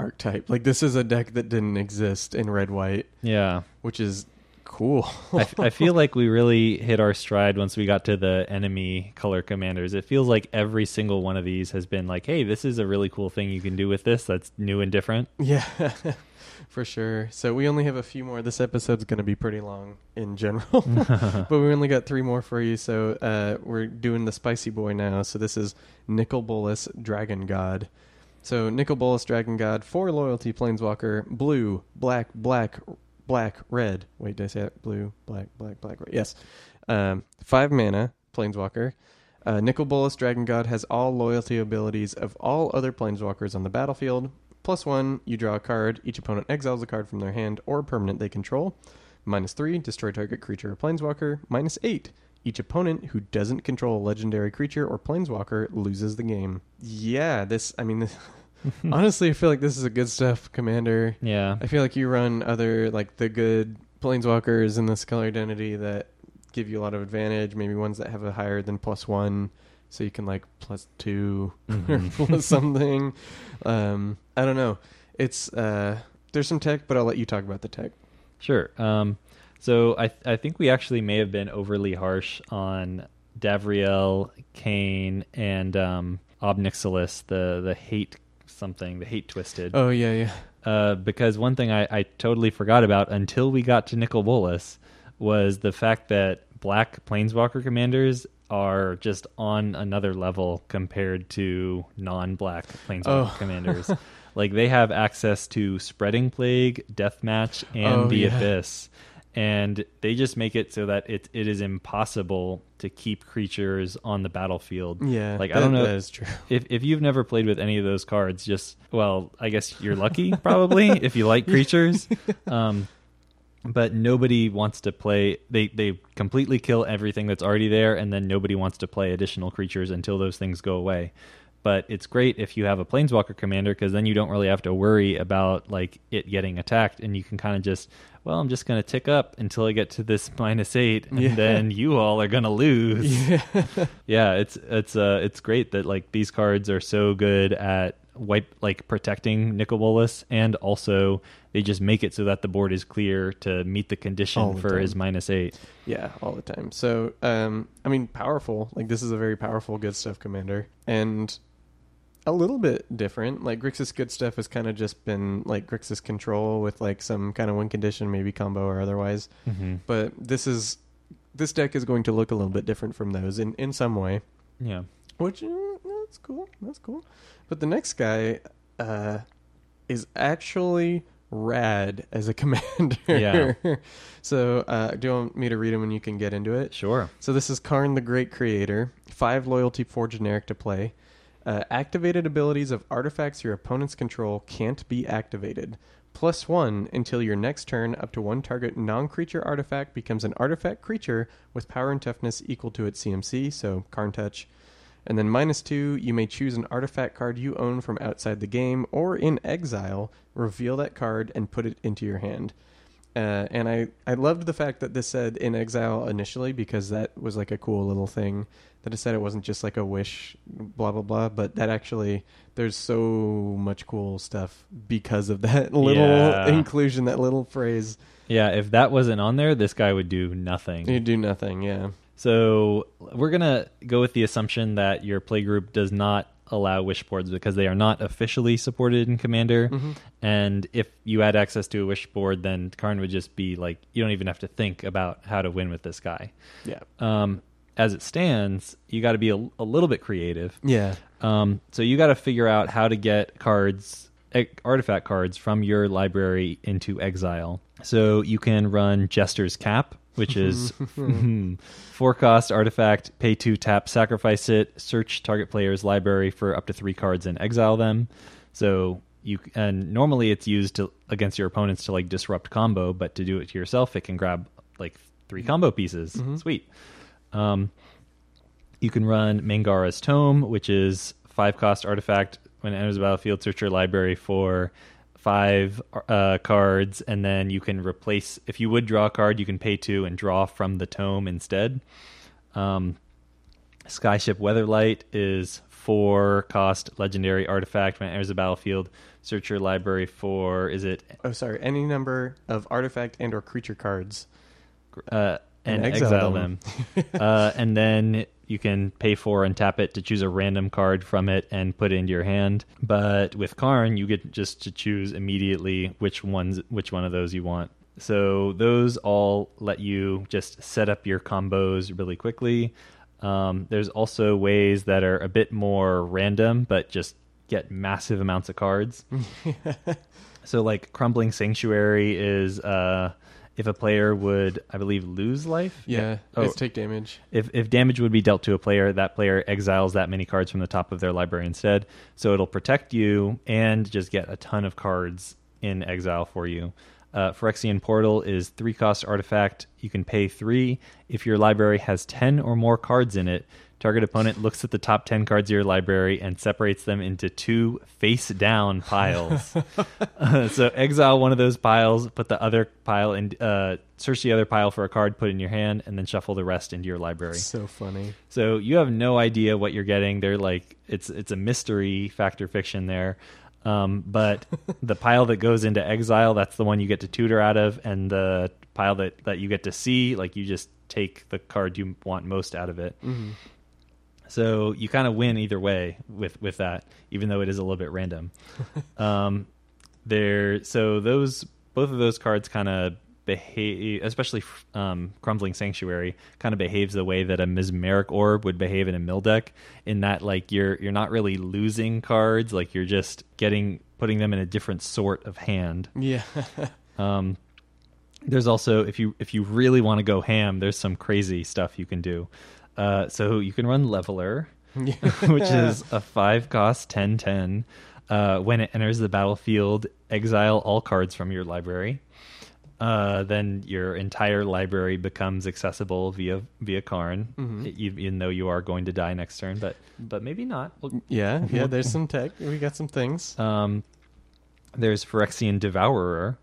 archetype. Like this is a deck that didn't exist in red white, Yeah. which is cool. I, f- I feel like we really hit our stride once we got to the enemy color commanders. It feels like every single one of these has been like, hey, this is a really cool thing you can do with this that's new and different. Yeah, for sure. So we only have a few more. This episode's going to be pretty long in general, but we only got three more for you. So uh, we're doing the spicy boy now. So this is Nicol Bolas Dragon God. So Nicol Bolas Dragon God, four loyalty planeswalker, blue, black, black, black, red. Wait, did I say that? Blue, black, black, black, red. Yes. Um, five mana planeswalker. Uh, Nicol Bolas Dragon God has all loyalty abilities of all other planeswalkers on the battlefield. Plus one, you draw a card. Each opponent exiles a card from their hand or permanent they control. Minus three, destroy target creature or planeswalker. Minus eight, each opponent who doesn't control a legendary creature or planeswalker loses the game. Yeah, this, I mean, this, honestly, I feel like this is a good stuff, Commander. Yeah. I feel like you run other, like, the good planeswalkers in this color identity that give you a lot of advantage, maybe ones that have a higher than plus one. So you can like plus 2 Mhm. or plus something. Um, I don't know. It's uh, there's some tech, but I'll let you talk about the tech. Sure. Um, so I I think we actually may have been overly harsh on Davriel, Kane, and um, Ob Nixilis, the the hate something, the hate twisted. Oh yeah, yeah. Uh, because one thing I, I totally forgot about until we got to Nicol Bolas was the fact that black planeswalker commanders are just on another level compared to non-black planeswalker Oh. commanders. like they have access to spreading plague, deathmatch, and Oh, the yeah. abyss, and they just make it so that it it is impossible to keep creatures on the battlefield. Yeah, like I don't know That is true. if if you've never played with any of those cards, just well, I guess you're lucky probably if you like creatures. Um, but nobody wants to play. They they completely kill everything that's already there, and then nobody wants to play additional creatures until those things go away. But it's great if you have a planeswalker commander because then you don't really have to worry about like it getting attacked, and you can kind of just well, I'm just going to tick up until I get to this minus eight, and Yeah. then you all are going to lose Yeah. yeah it's it's uh it's great that like these cards are so good at wipe like protecting Nicol Bolas and also they just make it so that the board is clear to meet the condition the for time. his minus eight Yeah, all the time. So, um, I mean, powerful. Like this is a very powerful good stuff commander, and a little bit different. Like Grixis good stuff has kind of just been like Grixis control with like some kind of win condition, maybe combo or otherwise. mm-hmm. But this is this deck is going to look a little bit different from those in in some way, yeah which uh, that's cool. That's cool. But the next guy uh, is actually rad as a commander. Yeah. so, uh, do you want me to read him and you can get into it? sure So this is Karn the Great Creator. Five loyalty, four generic to play. Uh, activated abilities of artifacts your opponents control can't be activated. Plus one until your next turn, up to one target non creature artifact becomes an artifact creature with power and toughness equal to its CMC, so Karn Touch. And then minus two, you may choose an artifact card you own from outside the game or in exile, reveal that card, and put it into your hand. Uh, and I, I loved the fact that this said in exile initially because that was like a cool little thing that it said it wasn't just like a wish, blah, blah, blah. But that actually, there's so much cool stuff because of that little Yeah. inclusion, that little phrase. yeah if that wasn't on there this guy would do nothing he'd do nothing, yeah. So we're gonna go with the assumption that your playgroup does not allow wish boards because they are not officially supported in Commander. Mm-hmm. And if you had access to a wish board, then Karn would just be like you don't even have to think about how to win with this guy. Yeah. Um, as it stands, you got to be a, a little bit creative. Yeah. Um, so you got to figure out how to get cards, artifact cards from your library into exile. So you can run Jester's Cap, which is four cost artifact, pay two, tap, sacrifice it, search target player's library for up to three cards and exile them. So you and normally it's used to against your opponents to like disrupt combo, but to do it to yourself, it can grab like three combo pieces. Sweet. Um, you can run Mangara's Tome, which is five cost artifact. When it enters the battlefield, search your library for five uh, cards, and then you can replace. If you would draw a card, you can pay two and draw from the tome instead. Um, Skyship Weatherlight is four cost legendary artifact. When it enters the battlefield, search your library for. Is it Oh, sorry. Any number of artifact and or creature cards. uh, and, And exile, exile them. them. uh, and then you can pay for and tap it to choose a random card from it and put it into your hand. But with Karn, you get just to choose immediately which ones, which one of those you want. So those all let you just set up your combos really quickly. Um, there's also ways that are a bit more random, but just get massive amounts of cards. So like crumbling sanctuary is uh if a player would I believe lose life. Yeah. Oh. It's take damage. If if damage would be dealt to a player, that player exiles that many cards from the top of their library instead. So it'll protect you and just get a ton of cards in exile for you. Uh, Phyrexian Portal is three cost artifact. You can pay three. If your library has ten or more cards in it, target opponent looks at the top ten cards of your library and separates them into two face down piles. Uh, so exile one of those piles, put the other pile in, uh, search the other pile for a card, put it in your hand, and then shuffle the rest into your library. So funny. So you have no idea what you're getting. They're like it's it's a mystery factor fiction there. Um, but the pile that goes into exile, that's the one you get to tutor out of, and the pile that that you get to see, like you just take the card you want most out of it. Mm-hmm. So you kind of win either way with with that, even though it is a little bit random. um, there, so those both of those cards kind of behave, especially um, Crumbling Sanctuary, kind of behaves the way that a Mesmeric Orb would behave in a mill deck. In that, like you're you're not really losing cards, like you're just getting putting them in a different sort of hand. Yeah. Um, there's also if you if you really want to go ham, there's some crazy stuff you can do. Uh, so you can run Leveler, which is a five cost 10 10. Uh, when it enters the battlefield, exile all cards from your library. Uh, then your entire library becomes accessible via via Karn, e- even though you are going to die next turn, but but maybe not. Well, yeah. Yeah. There's some tech. We got some things. um, there's Phyrexian Devourer,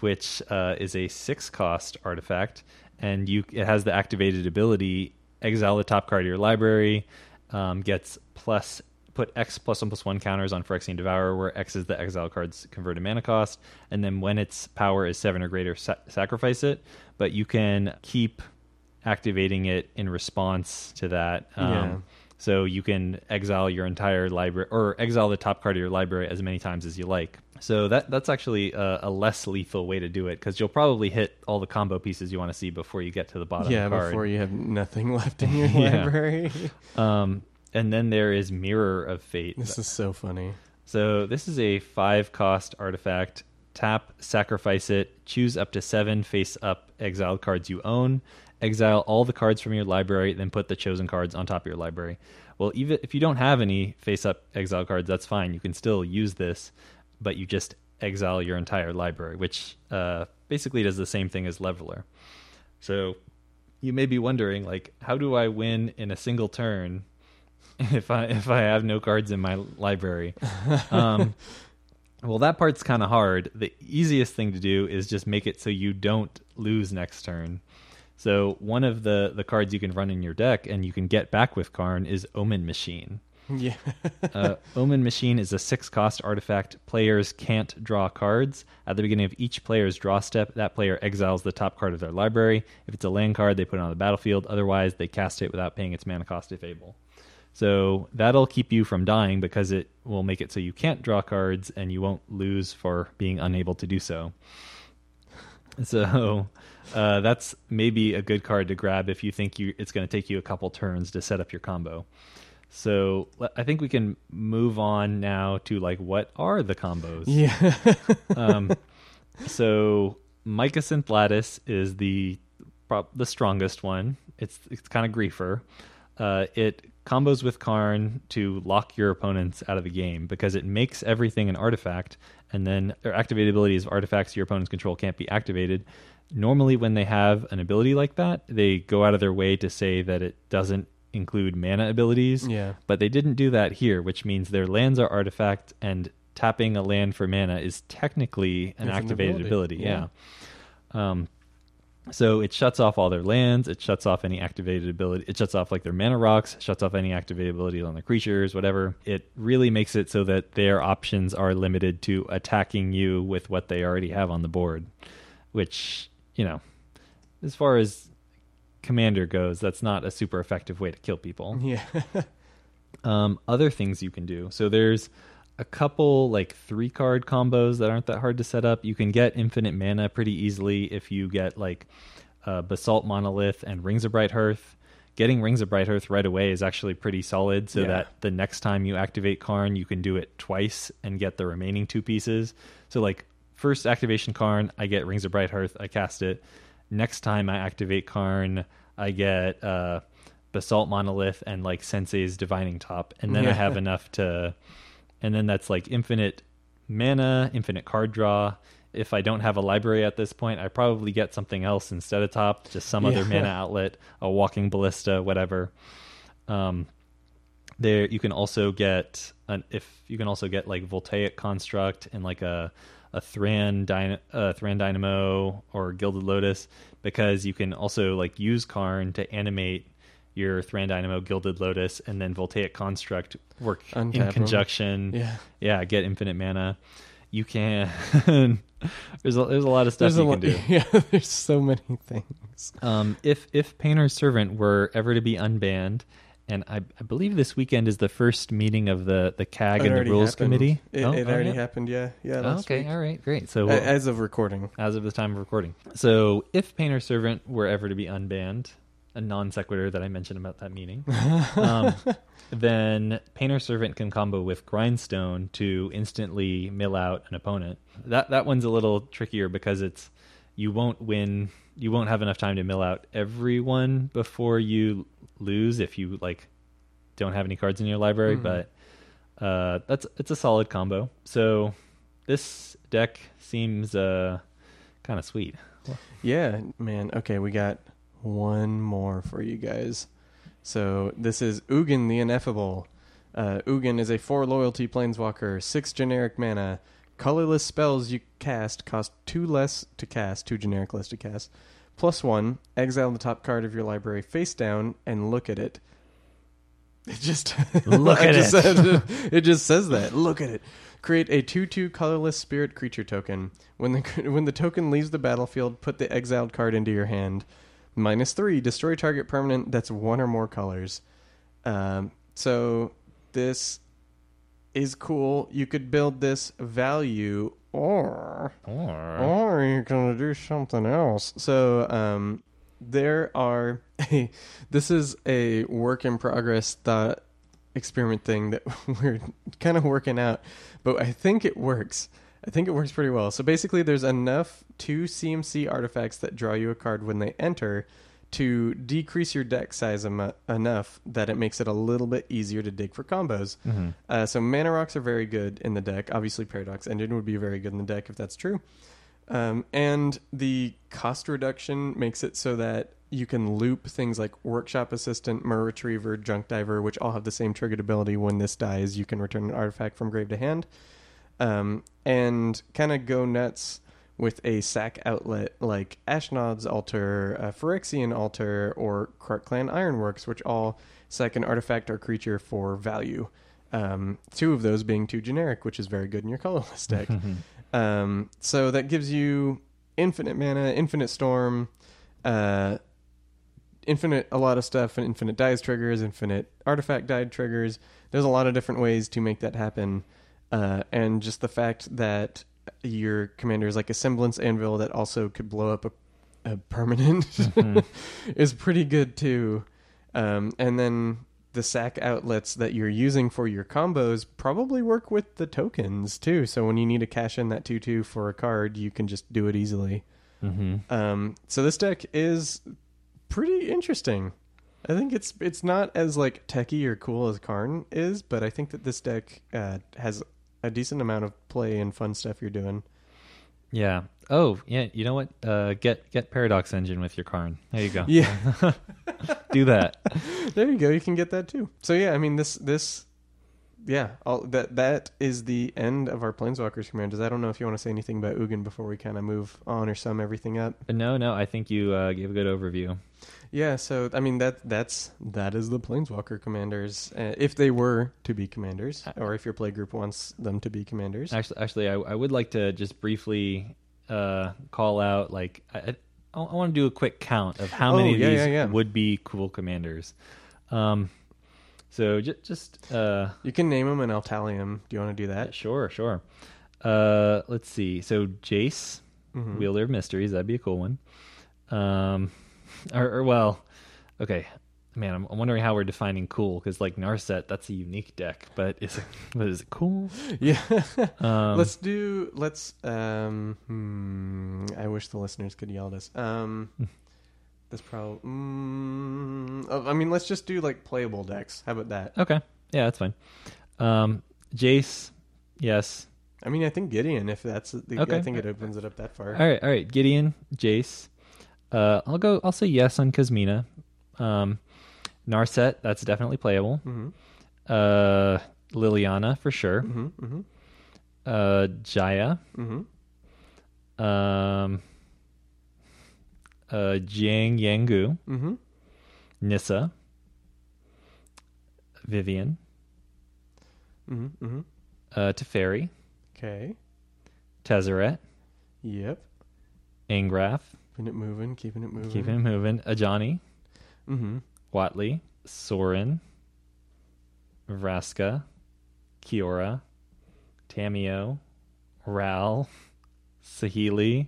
which uh, is a six cost artifact, and you it has the activated ability exile the top card of your library, um, gets plus put X plus one plus one counters on Phyrexian Devourer, where X is the exile card's converted mana cost, and then when its power is seven or greater, sa- sacrifice it. But you can keep activating it in response to that. Um, Yeah. So you can exile your entire library or exile the top card of your library as many times as you like. So that that's actually a, a less lethal way to do it because you'll probably hit all the combo pieces you want to see before you get to the bottom yeah. card. Before you have nothing left in your Yeah. library. Um, and then there is Mirror of Fate. this is so funny. So this is a five cost artifact. Tap, sacrifice it, choose up to seven face up exiled cards you own. Exile all the cards from your library, then put the chosen cards on top of your library. Well, even if you don't have any face up exile cards, that's fine. You can still use this, but you just exile your entire library, which uh, basically does the same thing as Leveler. So you may be wondering, like, how do I win in a single turn if I if I have no cards in my library? Um, well, that part's kind of hard. The easiest thing to do is just make it so you don't lose next turn. So one of the the cards you can run in your deck and you can get back with Karn is Omen Machine. Yeah. Uh, Omen Machine is a six cost artifact. Players can't draw cards. At the beginning of each player's draw step, that player exiles the top card of their library. If it's a land card, they put it on the battlefield. Otherwise, they cast it without paying its mana cost if able. So that'll keep you from dying because it will make it so you can't draw cards and you won't lose for being unable to do so. So uh, that's maybe a good card to grab if you think you it's going to take you a couple turns to set up your combo. So I think we can move on now to like what are the combos? Yeah. Um, so Mycosynth Lattice is the the strongest one. It's it's kind of griefer. Uh, it combos with Karn to lock your opponents out of the game because it makes everything an artifact, and then their activated abilities of artifacts your opponent's control can't be activated. Normally, when they have an ability like that, they go out of their way to say that it doesn't include mana abilities yeah. but they didn't do that here, which means their lands are artifact and tapping a land for mana is technically an It's an activated ability, ability. Yeah. Um, so it shuts off all their lands. It shuts off any activated ability. It shuts off like their mana rocks. Shuts off any activated abilities on their creatures, whatever. It really makes it so that their options are limited to attacking you with what they already have on the board, which you know, as far as commander goes, that's not a super effective way to kill people Yeah. um, other things you can do. So there's a couple like three card combos that aren't that hard to set up. You can get infinite mana pretty easily if you get like uh, Basalt Monolith and Rings of Bright Hearth. Getting Rings of Bright Hearth right away is actually pretty solid, so Yeah. that the next time you activate Karn, you can do it twice and get the remaining two pieces. So like first activation Karn, I get Rings of Bright Hearth, I cast it. Next time I activate Karn, I get uh, Basalt Monolith and like Sensei's Divining Top, and then I have enough to, and then that's like infinite mana, infinite card draw. If I don't have a library at this point, I probably get something else instead of top, just some other mana outlet, a walking ballista, whatever. Um, there you can also get an if you can also get like voltaic construct and like a a Thran, Dyna, uh, Thran Dynamo or Gilded Lotus because you can also like use Karn to animate your Thran Dynamo, Gilded Lotus, and then Voltaic Construct work Untap in conjunction. Yeah. Yeah, get infinite mana. You can. there's a, there's a lot of stuff There's you can do. Yeah. There's so many things. Um, if if Painter's Servant were ever to be unbanned, and I, I believe this weekend is the first meeting of the the CAG It and the Rules happened. Committee. It, Oh, it oh, already yeah? happened. Yeah. Yeah. Oh, okay, week. all right, great. So A- As of recording. as of the time of recording. So if Painter Servant were ever to be unbanned, a non sequitur that I mentioned about that meeting, um, then Painter Servant can combo with Grindstone to instantly mill out an opponent. That that one's a little trickier because it's you won't win. You won't have enough time to mill out everyone before you lose if you like don't have any cards in your library. Mhm. But uh, that's it's a solid combo. So this deck seems uh, kind of sweet. Yeah, man. Okay, we got one more for you guys. So this is Ugin the Ineffable. Uh, Ugin is a four loyalty planeswalker, six generic mana. Colorless spells you cast cost two less to cast, two generic less to cast. Plus one, exile the top card of your library face down and look at it. It just Look at just it. said- it just says that. Look at it. Create a two-two colorless spirit creature token. When the when the token leaves the battlefield, put the exiled card into your hand. Minus three, destroy target permanent that's one or more colors. Um, so this is cool. You could build this value, or Or or you're gonna do something else. So um, there are. this is a work in progress thought experiment thing that we're kind of working out, but I think it works. I think it works pretty well. So basically, there's enough two CMC artifacts that draw you a card when they enter to decrease your deck size em- enough that it makes it a little bit easier to dig for combos. Mhm. Uh, so mana rocks are very good in the deck. Obviously, Paradox Engine would be very good in the deck if that's true. Um, and the cost reduction makes it so that you can loop things like Workshop Assistant, Myr Retriever, Junk Diver, which all have the same triggered ability. When this dies, you can return an artifact from grave to hand. Um, and kind of go nuts with a sac outlet like Ashnod's Altar, uh, Phyrexian Altar, or Krark Clan Ironworks, which all sack an artifact or creature for value. Um, two of those being too generic, which is very good in your colorless deck. um, so that gives you infinite mana, infinite storm, uh, infinite a lot of stuff and infinite dice triggers, infinite artifact die triggers. There's a lot of different ways to make that happen. Uh, and just the fact that your commander is like a semblance anvil that also could blow up a, a permanent Mhm. is pretty good too. Um, and then the sack outlets that you're using for your combos probably work with the tokens too. So when you need to cash in that 2 2 for a card, you can just do it easily. Mhm. Um, so this deck is pretty interesting. I think it's it's not as like techy or cool as Karn is, but I think that this deck uh, has a decent amount of play and fun stuff you're doing. Yeah. Oh, yeah. You know what? Uh, get get Paradox Engine with your Karn. There you go. Yeah. Do that. there you go. You can get that too. So yeah, I mean this this yeah, all, that that is the end of our Planeswalkers commanders. I don't know if you want to say anything about Ugin before we kind of move on or sum everything up. No, no. I think you uh, gave a good overview. Yeah, so I mean that that's that is the Planeswalker commanders uh, if they were to be commanders, or if your play group wants them to be commanders. Actually, actually, I, I would like to just briefly uh, call out like I, I, I want to do a quick count of how Oh, many of yeah, these yeah, yeah. would be cool commanders. Um, so just just uh, You can name them and I'll tally them. Do you want to do that? sure, sure. Uh, let's see. So Jace, Mhm. Wielder of Mysteries, that'd be a cool one. Um, or, or well, okay. Man, I'm, I'm wondering how we're defining cool because like Narset, that's a unique deck, but is it, but is it cool? Yeah. Um, let's do. Let's. Um. Hmm, I wish the listeners could yell at us. Um. This probably. Mm, oh, I mean, let's just do like playable decks. How about that? Okay. Yeah, that's fine. Um, Jace, yes. I mean, I think Gideon. If that's. The, Okay. I think it opens it up that far. All right, all right. Gideon, Jace. Uh, I'll go. I'll say yes on Kasmina. Um, Narset, that's definitely playable. Mm-hmm. Uh, Liliana for sure. Mm-hmm. Mm-hmm. Uh, Jaya. Mm-hmm. Um, uh, Jiang Yanggu, Mm-hmm. Nissa, Vivien, Mm-hmm. Uh, Teferi, Okay. Tezzeret, Yep. Angrath, Keeping it moving. Keeping it moving. keeping it moving, Ajani, Mm-hmm. Huatli, Sorin, Vraska, Kiora, Tamiyo, Ral, Saheeli,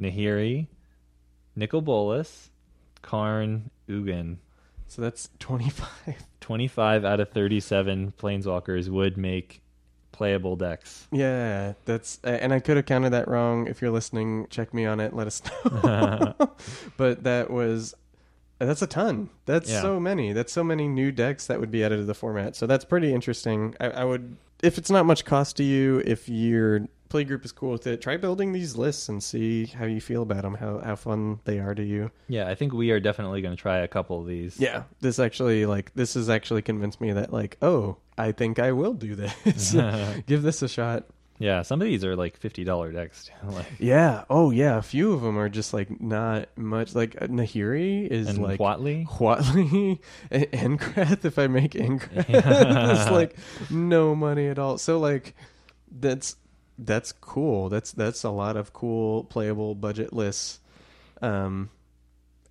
Nahiri, Nicol Bolas, Karn, Ugin. So that's twenty-five. 25 out of 37 planeswalkers would make playable decks. Yeah, that's and I could have counted that wrong. If you're listening, check me on it. Let us know. but that was that's a ton. That's Yeah. so many. That's so many new decks that would be added to the format. So that's pretty interesting. I, I would if it's not much cost to you, if your play group is cool with it, try building these lists and see how you feel about them. How how fun they are to you. Yeah, I think we are definitely going to try a couple of these. Yeah, this actually like this has actually convinced me that like oh I think I will do this. Give this a shot. yeah, some of these are like $50 decks. like Yeah. Oh, yeah. A few of them are just like not much. Like uh, Nahiri is and like. Huatli and Angrath. If I make Angrath, Yeah. it's like no money at all. So like that's that's cool. That's that's a lot of cool playable budget lists. Um,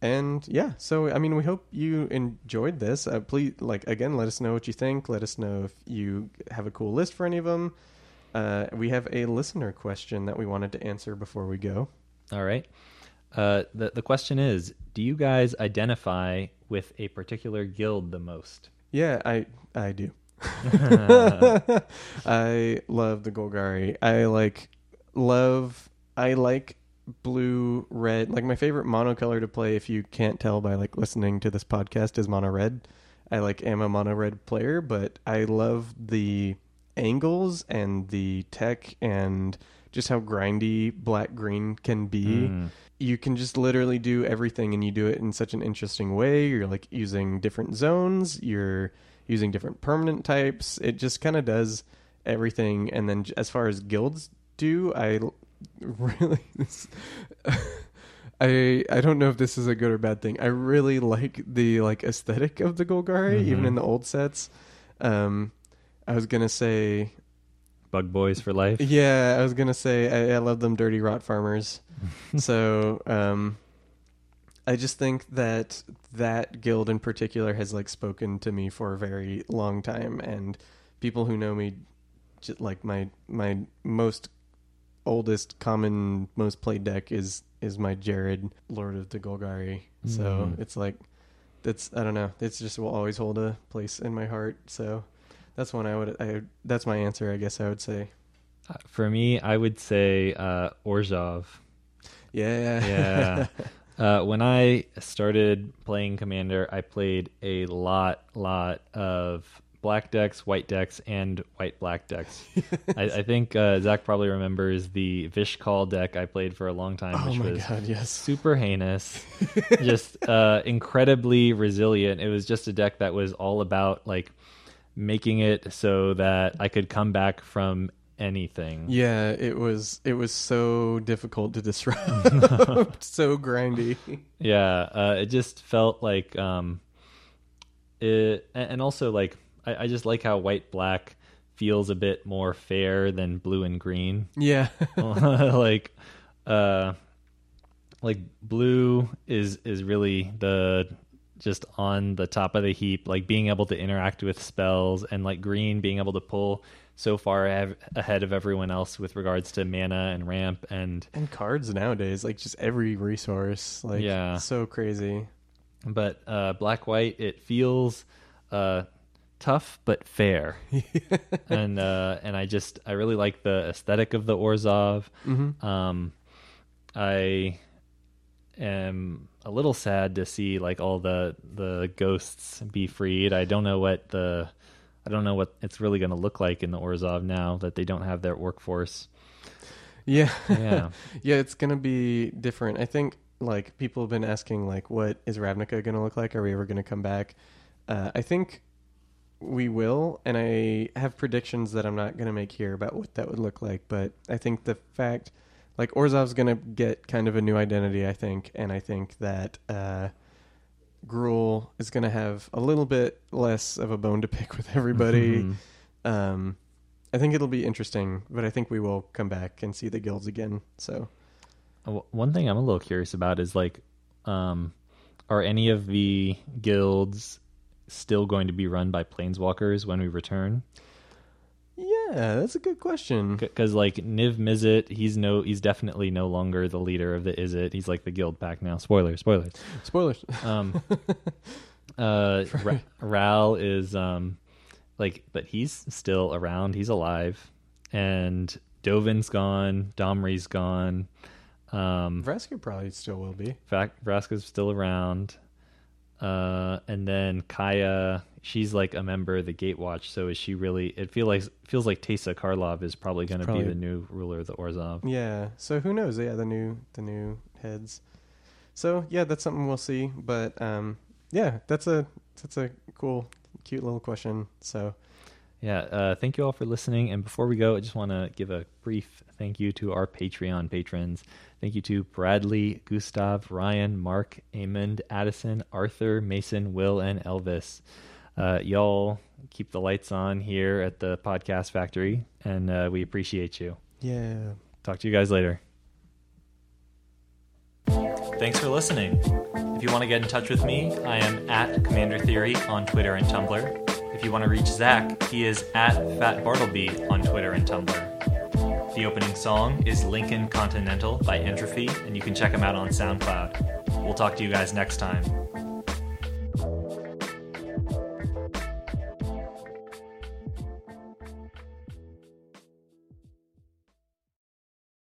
and yeah. So I mean, we hope you enjoyed this. Uh, please, like again, let us know what you think. Let us know if you have a cool list for any of them. Uh, we have a listener question that we wanted to answer before we go. All right. Uh, the, the question is Do you guys identify with a particular guild the most? Yeah, I I do. I love the Golgari. I like love I like blue red. Like my favorite monocolor to play if you can't tell by like listening to this podcast is mono red. I like am a mono red player, but I love the angles and the tech and just how grindy black green can be Mm. you can just literally do everything and you do it in such an interesting way you're like using different zones you're using different permanent types it just kind of does everything and then as far as guilds do I really this, i i don't know if this is a good or bad thing i really like the like aesthetic of the golgari even Mhm. in the old sets um i was gonna say Bug Boys for life? yeah, I was gonna say I, I love them dirty rot farmers. so um, I just think that that guild in particular has like spoken to me for a very long time, and people who know me, like my my most oldest common most played deck is is my Jarad Lord of the Golgari. So Mm. it's like that's I don't know. It's just will always hold a place in my heart. So that's one I would. I that's my answer. I guess I would say. Uh, For me, I would say uh, Orzhov. Yeah. Yeah. Uh, when I started playing Commander, I played a lot, lot of black decks, white decks, and white black decks. I, I think uh, Zach probably remembers the Vish Kal deck I played for a long time, oh which my was god. Yes. super heinous, just uh, incredibly resilient. It was just a deck that was all about like making it so that I could come back from anything. Yeah, it was it was so difficult to disrupt, so grindy. Yeah, uh, it just felt like um, it, and also like I, I just like how white black feels a bit more fair than blue and green. Yeah, like, uh, like blue is is really the just on the top of the heap, like being able to interact with spells, and like green being able to pull so far ahead ahead of everyone else with regards to mana and ramp and and cards nowadays, like just every resource, like Yeah. so crazy. but uh, black white it feels uh, tough but fair and uh, and I just I really like the aesthetic of the Orzhov hmm um, I am a little sad to see like all the the ghosts be freed I don't know what the I don't know what it's really going to look like in the Orzhov now that they don't have their workforce Yeah, yeah yeah, it's gonna be different. I think like people have been asking like, what is Ravnica gonna look like? Are we ever gonna come back? Uh, I think we will, and I have predictions that I'm not gonna make here about what that would look like. But I think the fact, like Orzhov's gonna get kind of a new identity, I think, and I think that uh, Gruul is gonna have a little bit less of a bone to pick with everybody. Mhm. Um, I think it'll be interesting, but I think we will come back and see the guilds again. So Uh, One thing I'm a little curious about is like, um, are any of the guilds still going to be run by planeswalkers when we return? Yeah, that's a good question. Because like Niv Mizzet, he's no, he's definitely no longer the leader of the Izzet. He's like the Guildpact now. Spoilers, spoilers. Spoilers. Um, uh, Ra- Ral is um, like, but he's still around. He's alive, and Dovin's gone. Domri's gone. Um, Vraska probably still will be. fact Vraska's still around. Uh, and then Kaya, she's like a member of the Gatewatch. So is she really? It feel like feels like Teysa Karlov is probably going to be the new ruler of the Orzhov. Yeah. So who knows? Yeah, the new the new heads. So yeah, that's something we'll see. But um, yeah, that's a that's a cool, cute little question. So Yeah. Uh, thank you all for listening. And before we go, I just want to give a brief thank you to our Patreon patrons. Thank you to Bradley, Gustav, Ryan, Mark, Amond, Addison, Arthur, Mason, Will, and Elvis. Uh, y'all keep the lights on here at the podcast factory, and uh, we appreciate you. yeah. Talk to you guys later. Thanks for listening. If you want to get in touch with me, I am at Commander Theory on Twitter and Tumblr. If you want to reach Zach, he is at Fat Bartleby on Twitter and Tumblr. The opening song is Lincoln Continental by Entropy, and you can check him out on SoundCloud. We'll talk to you guys next time.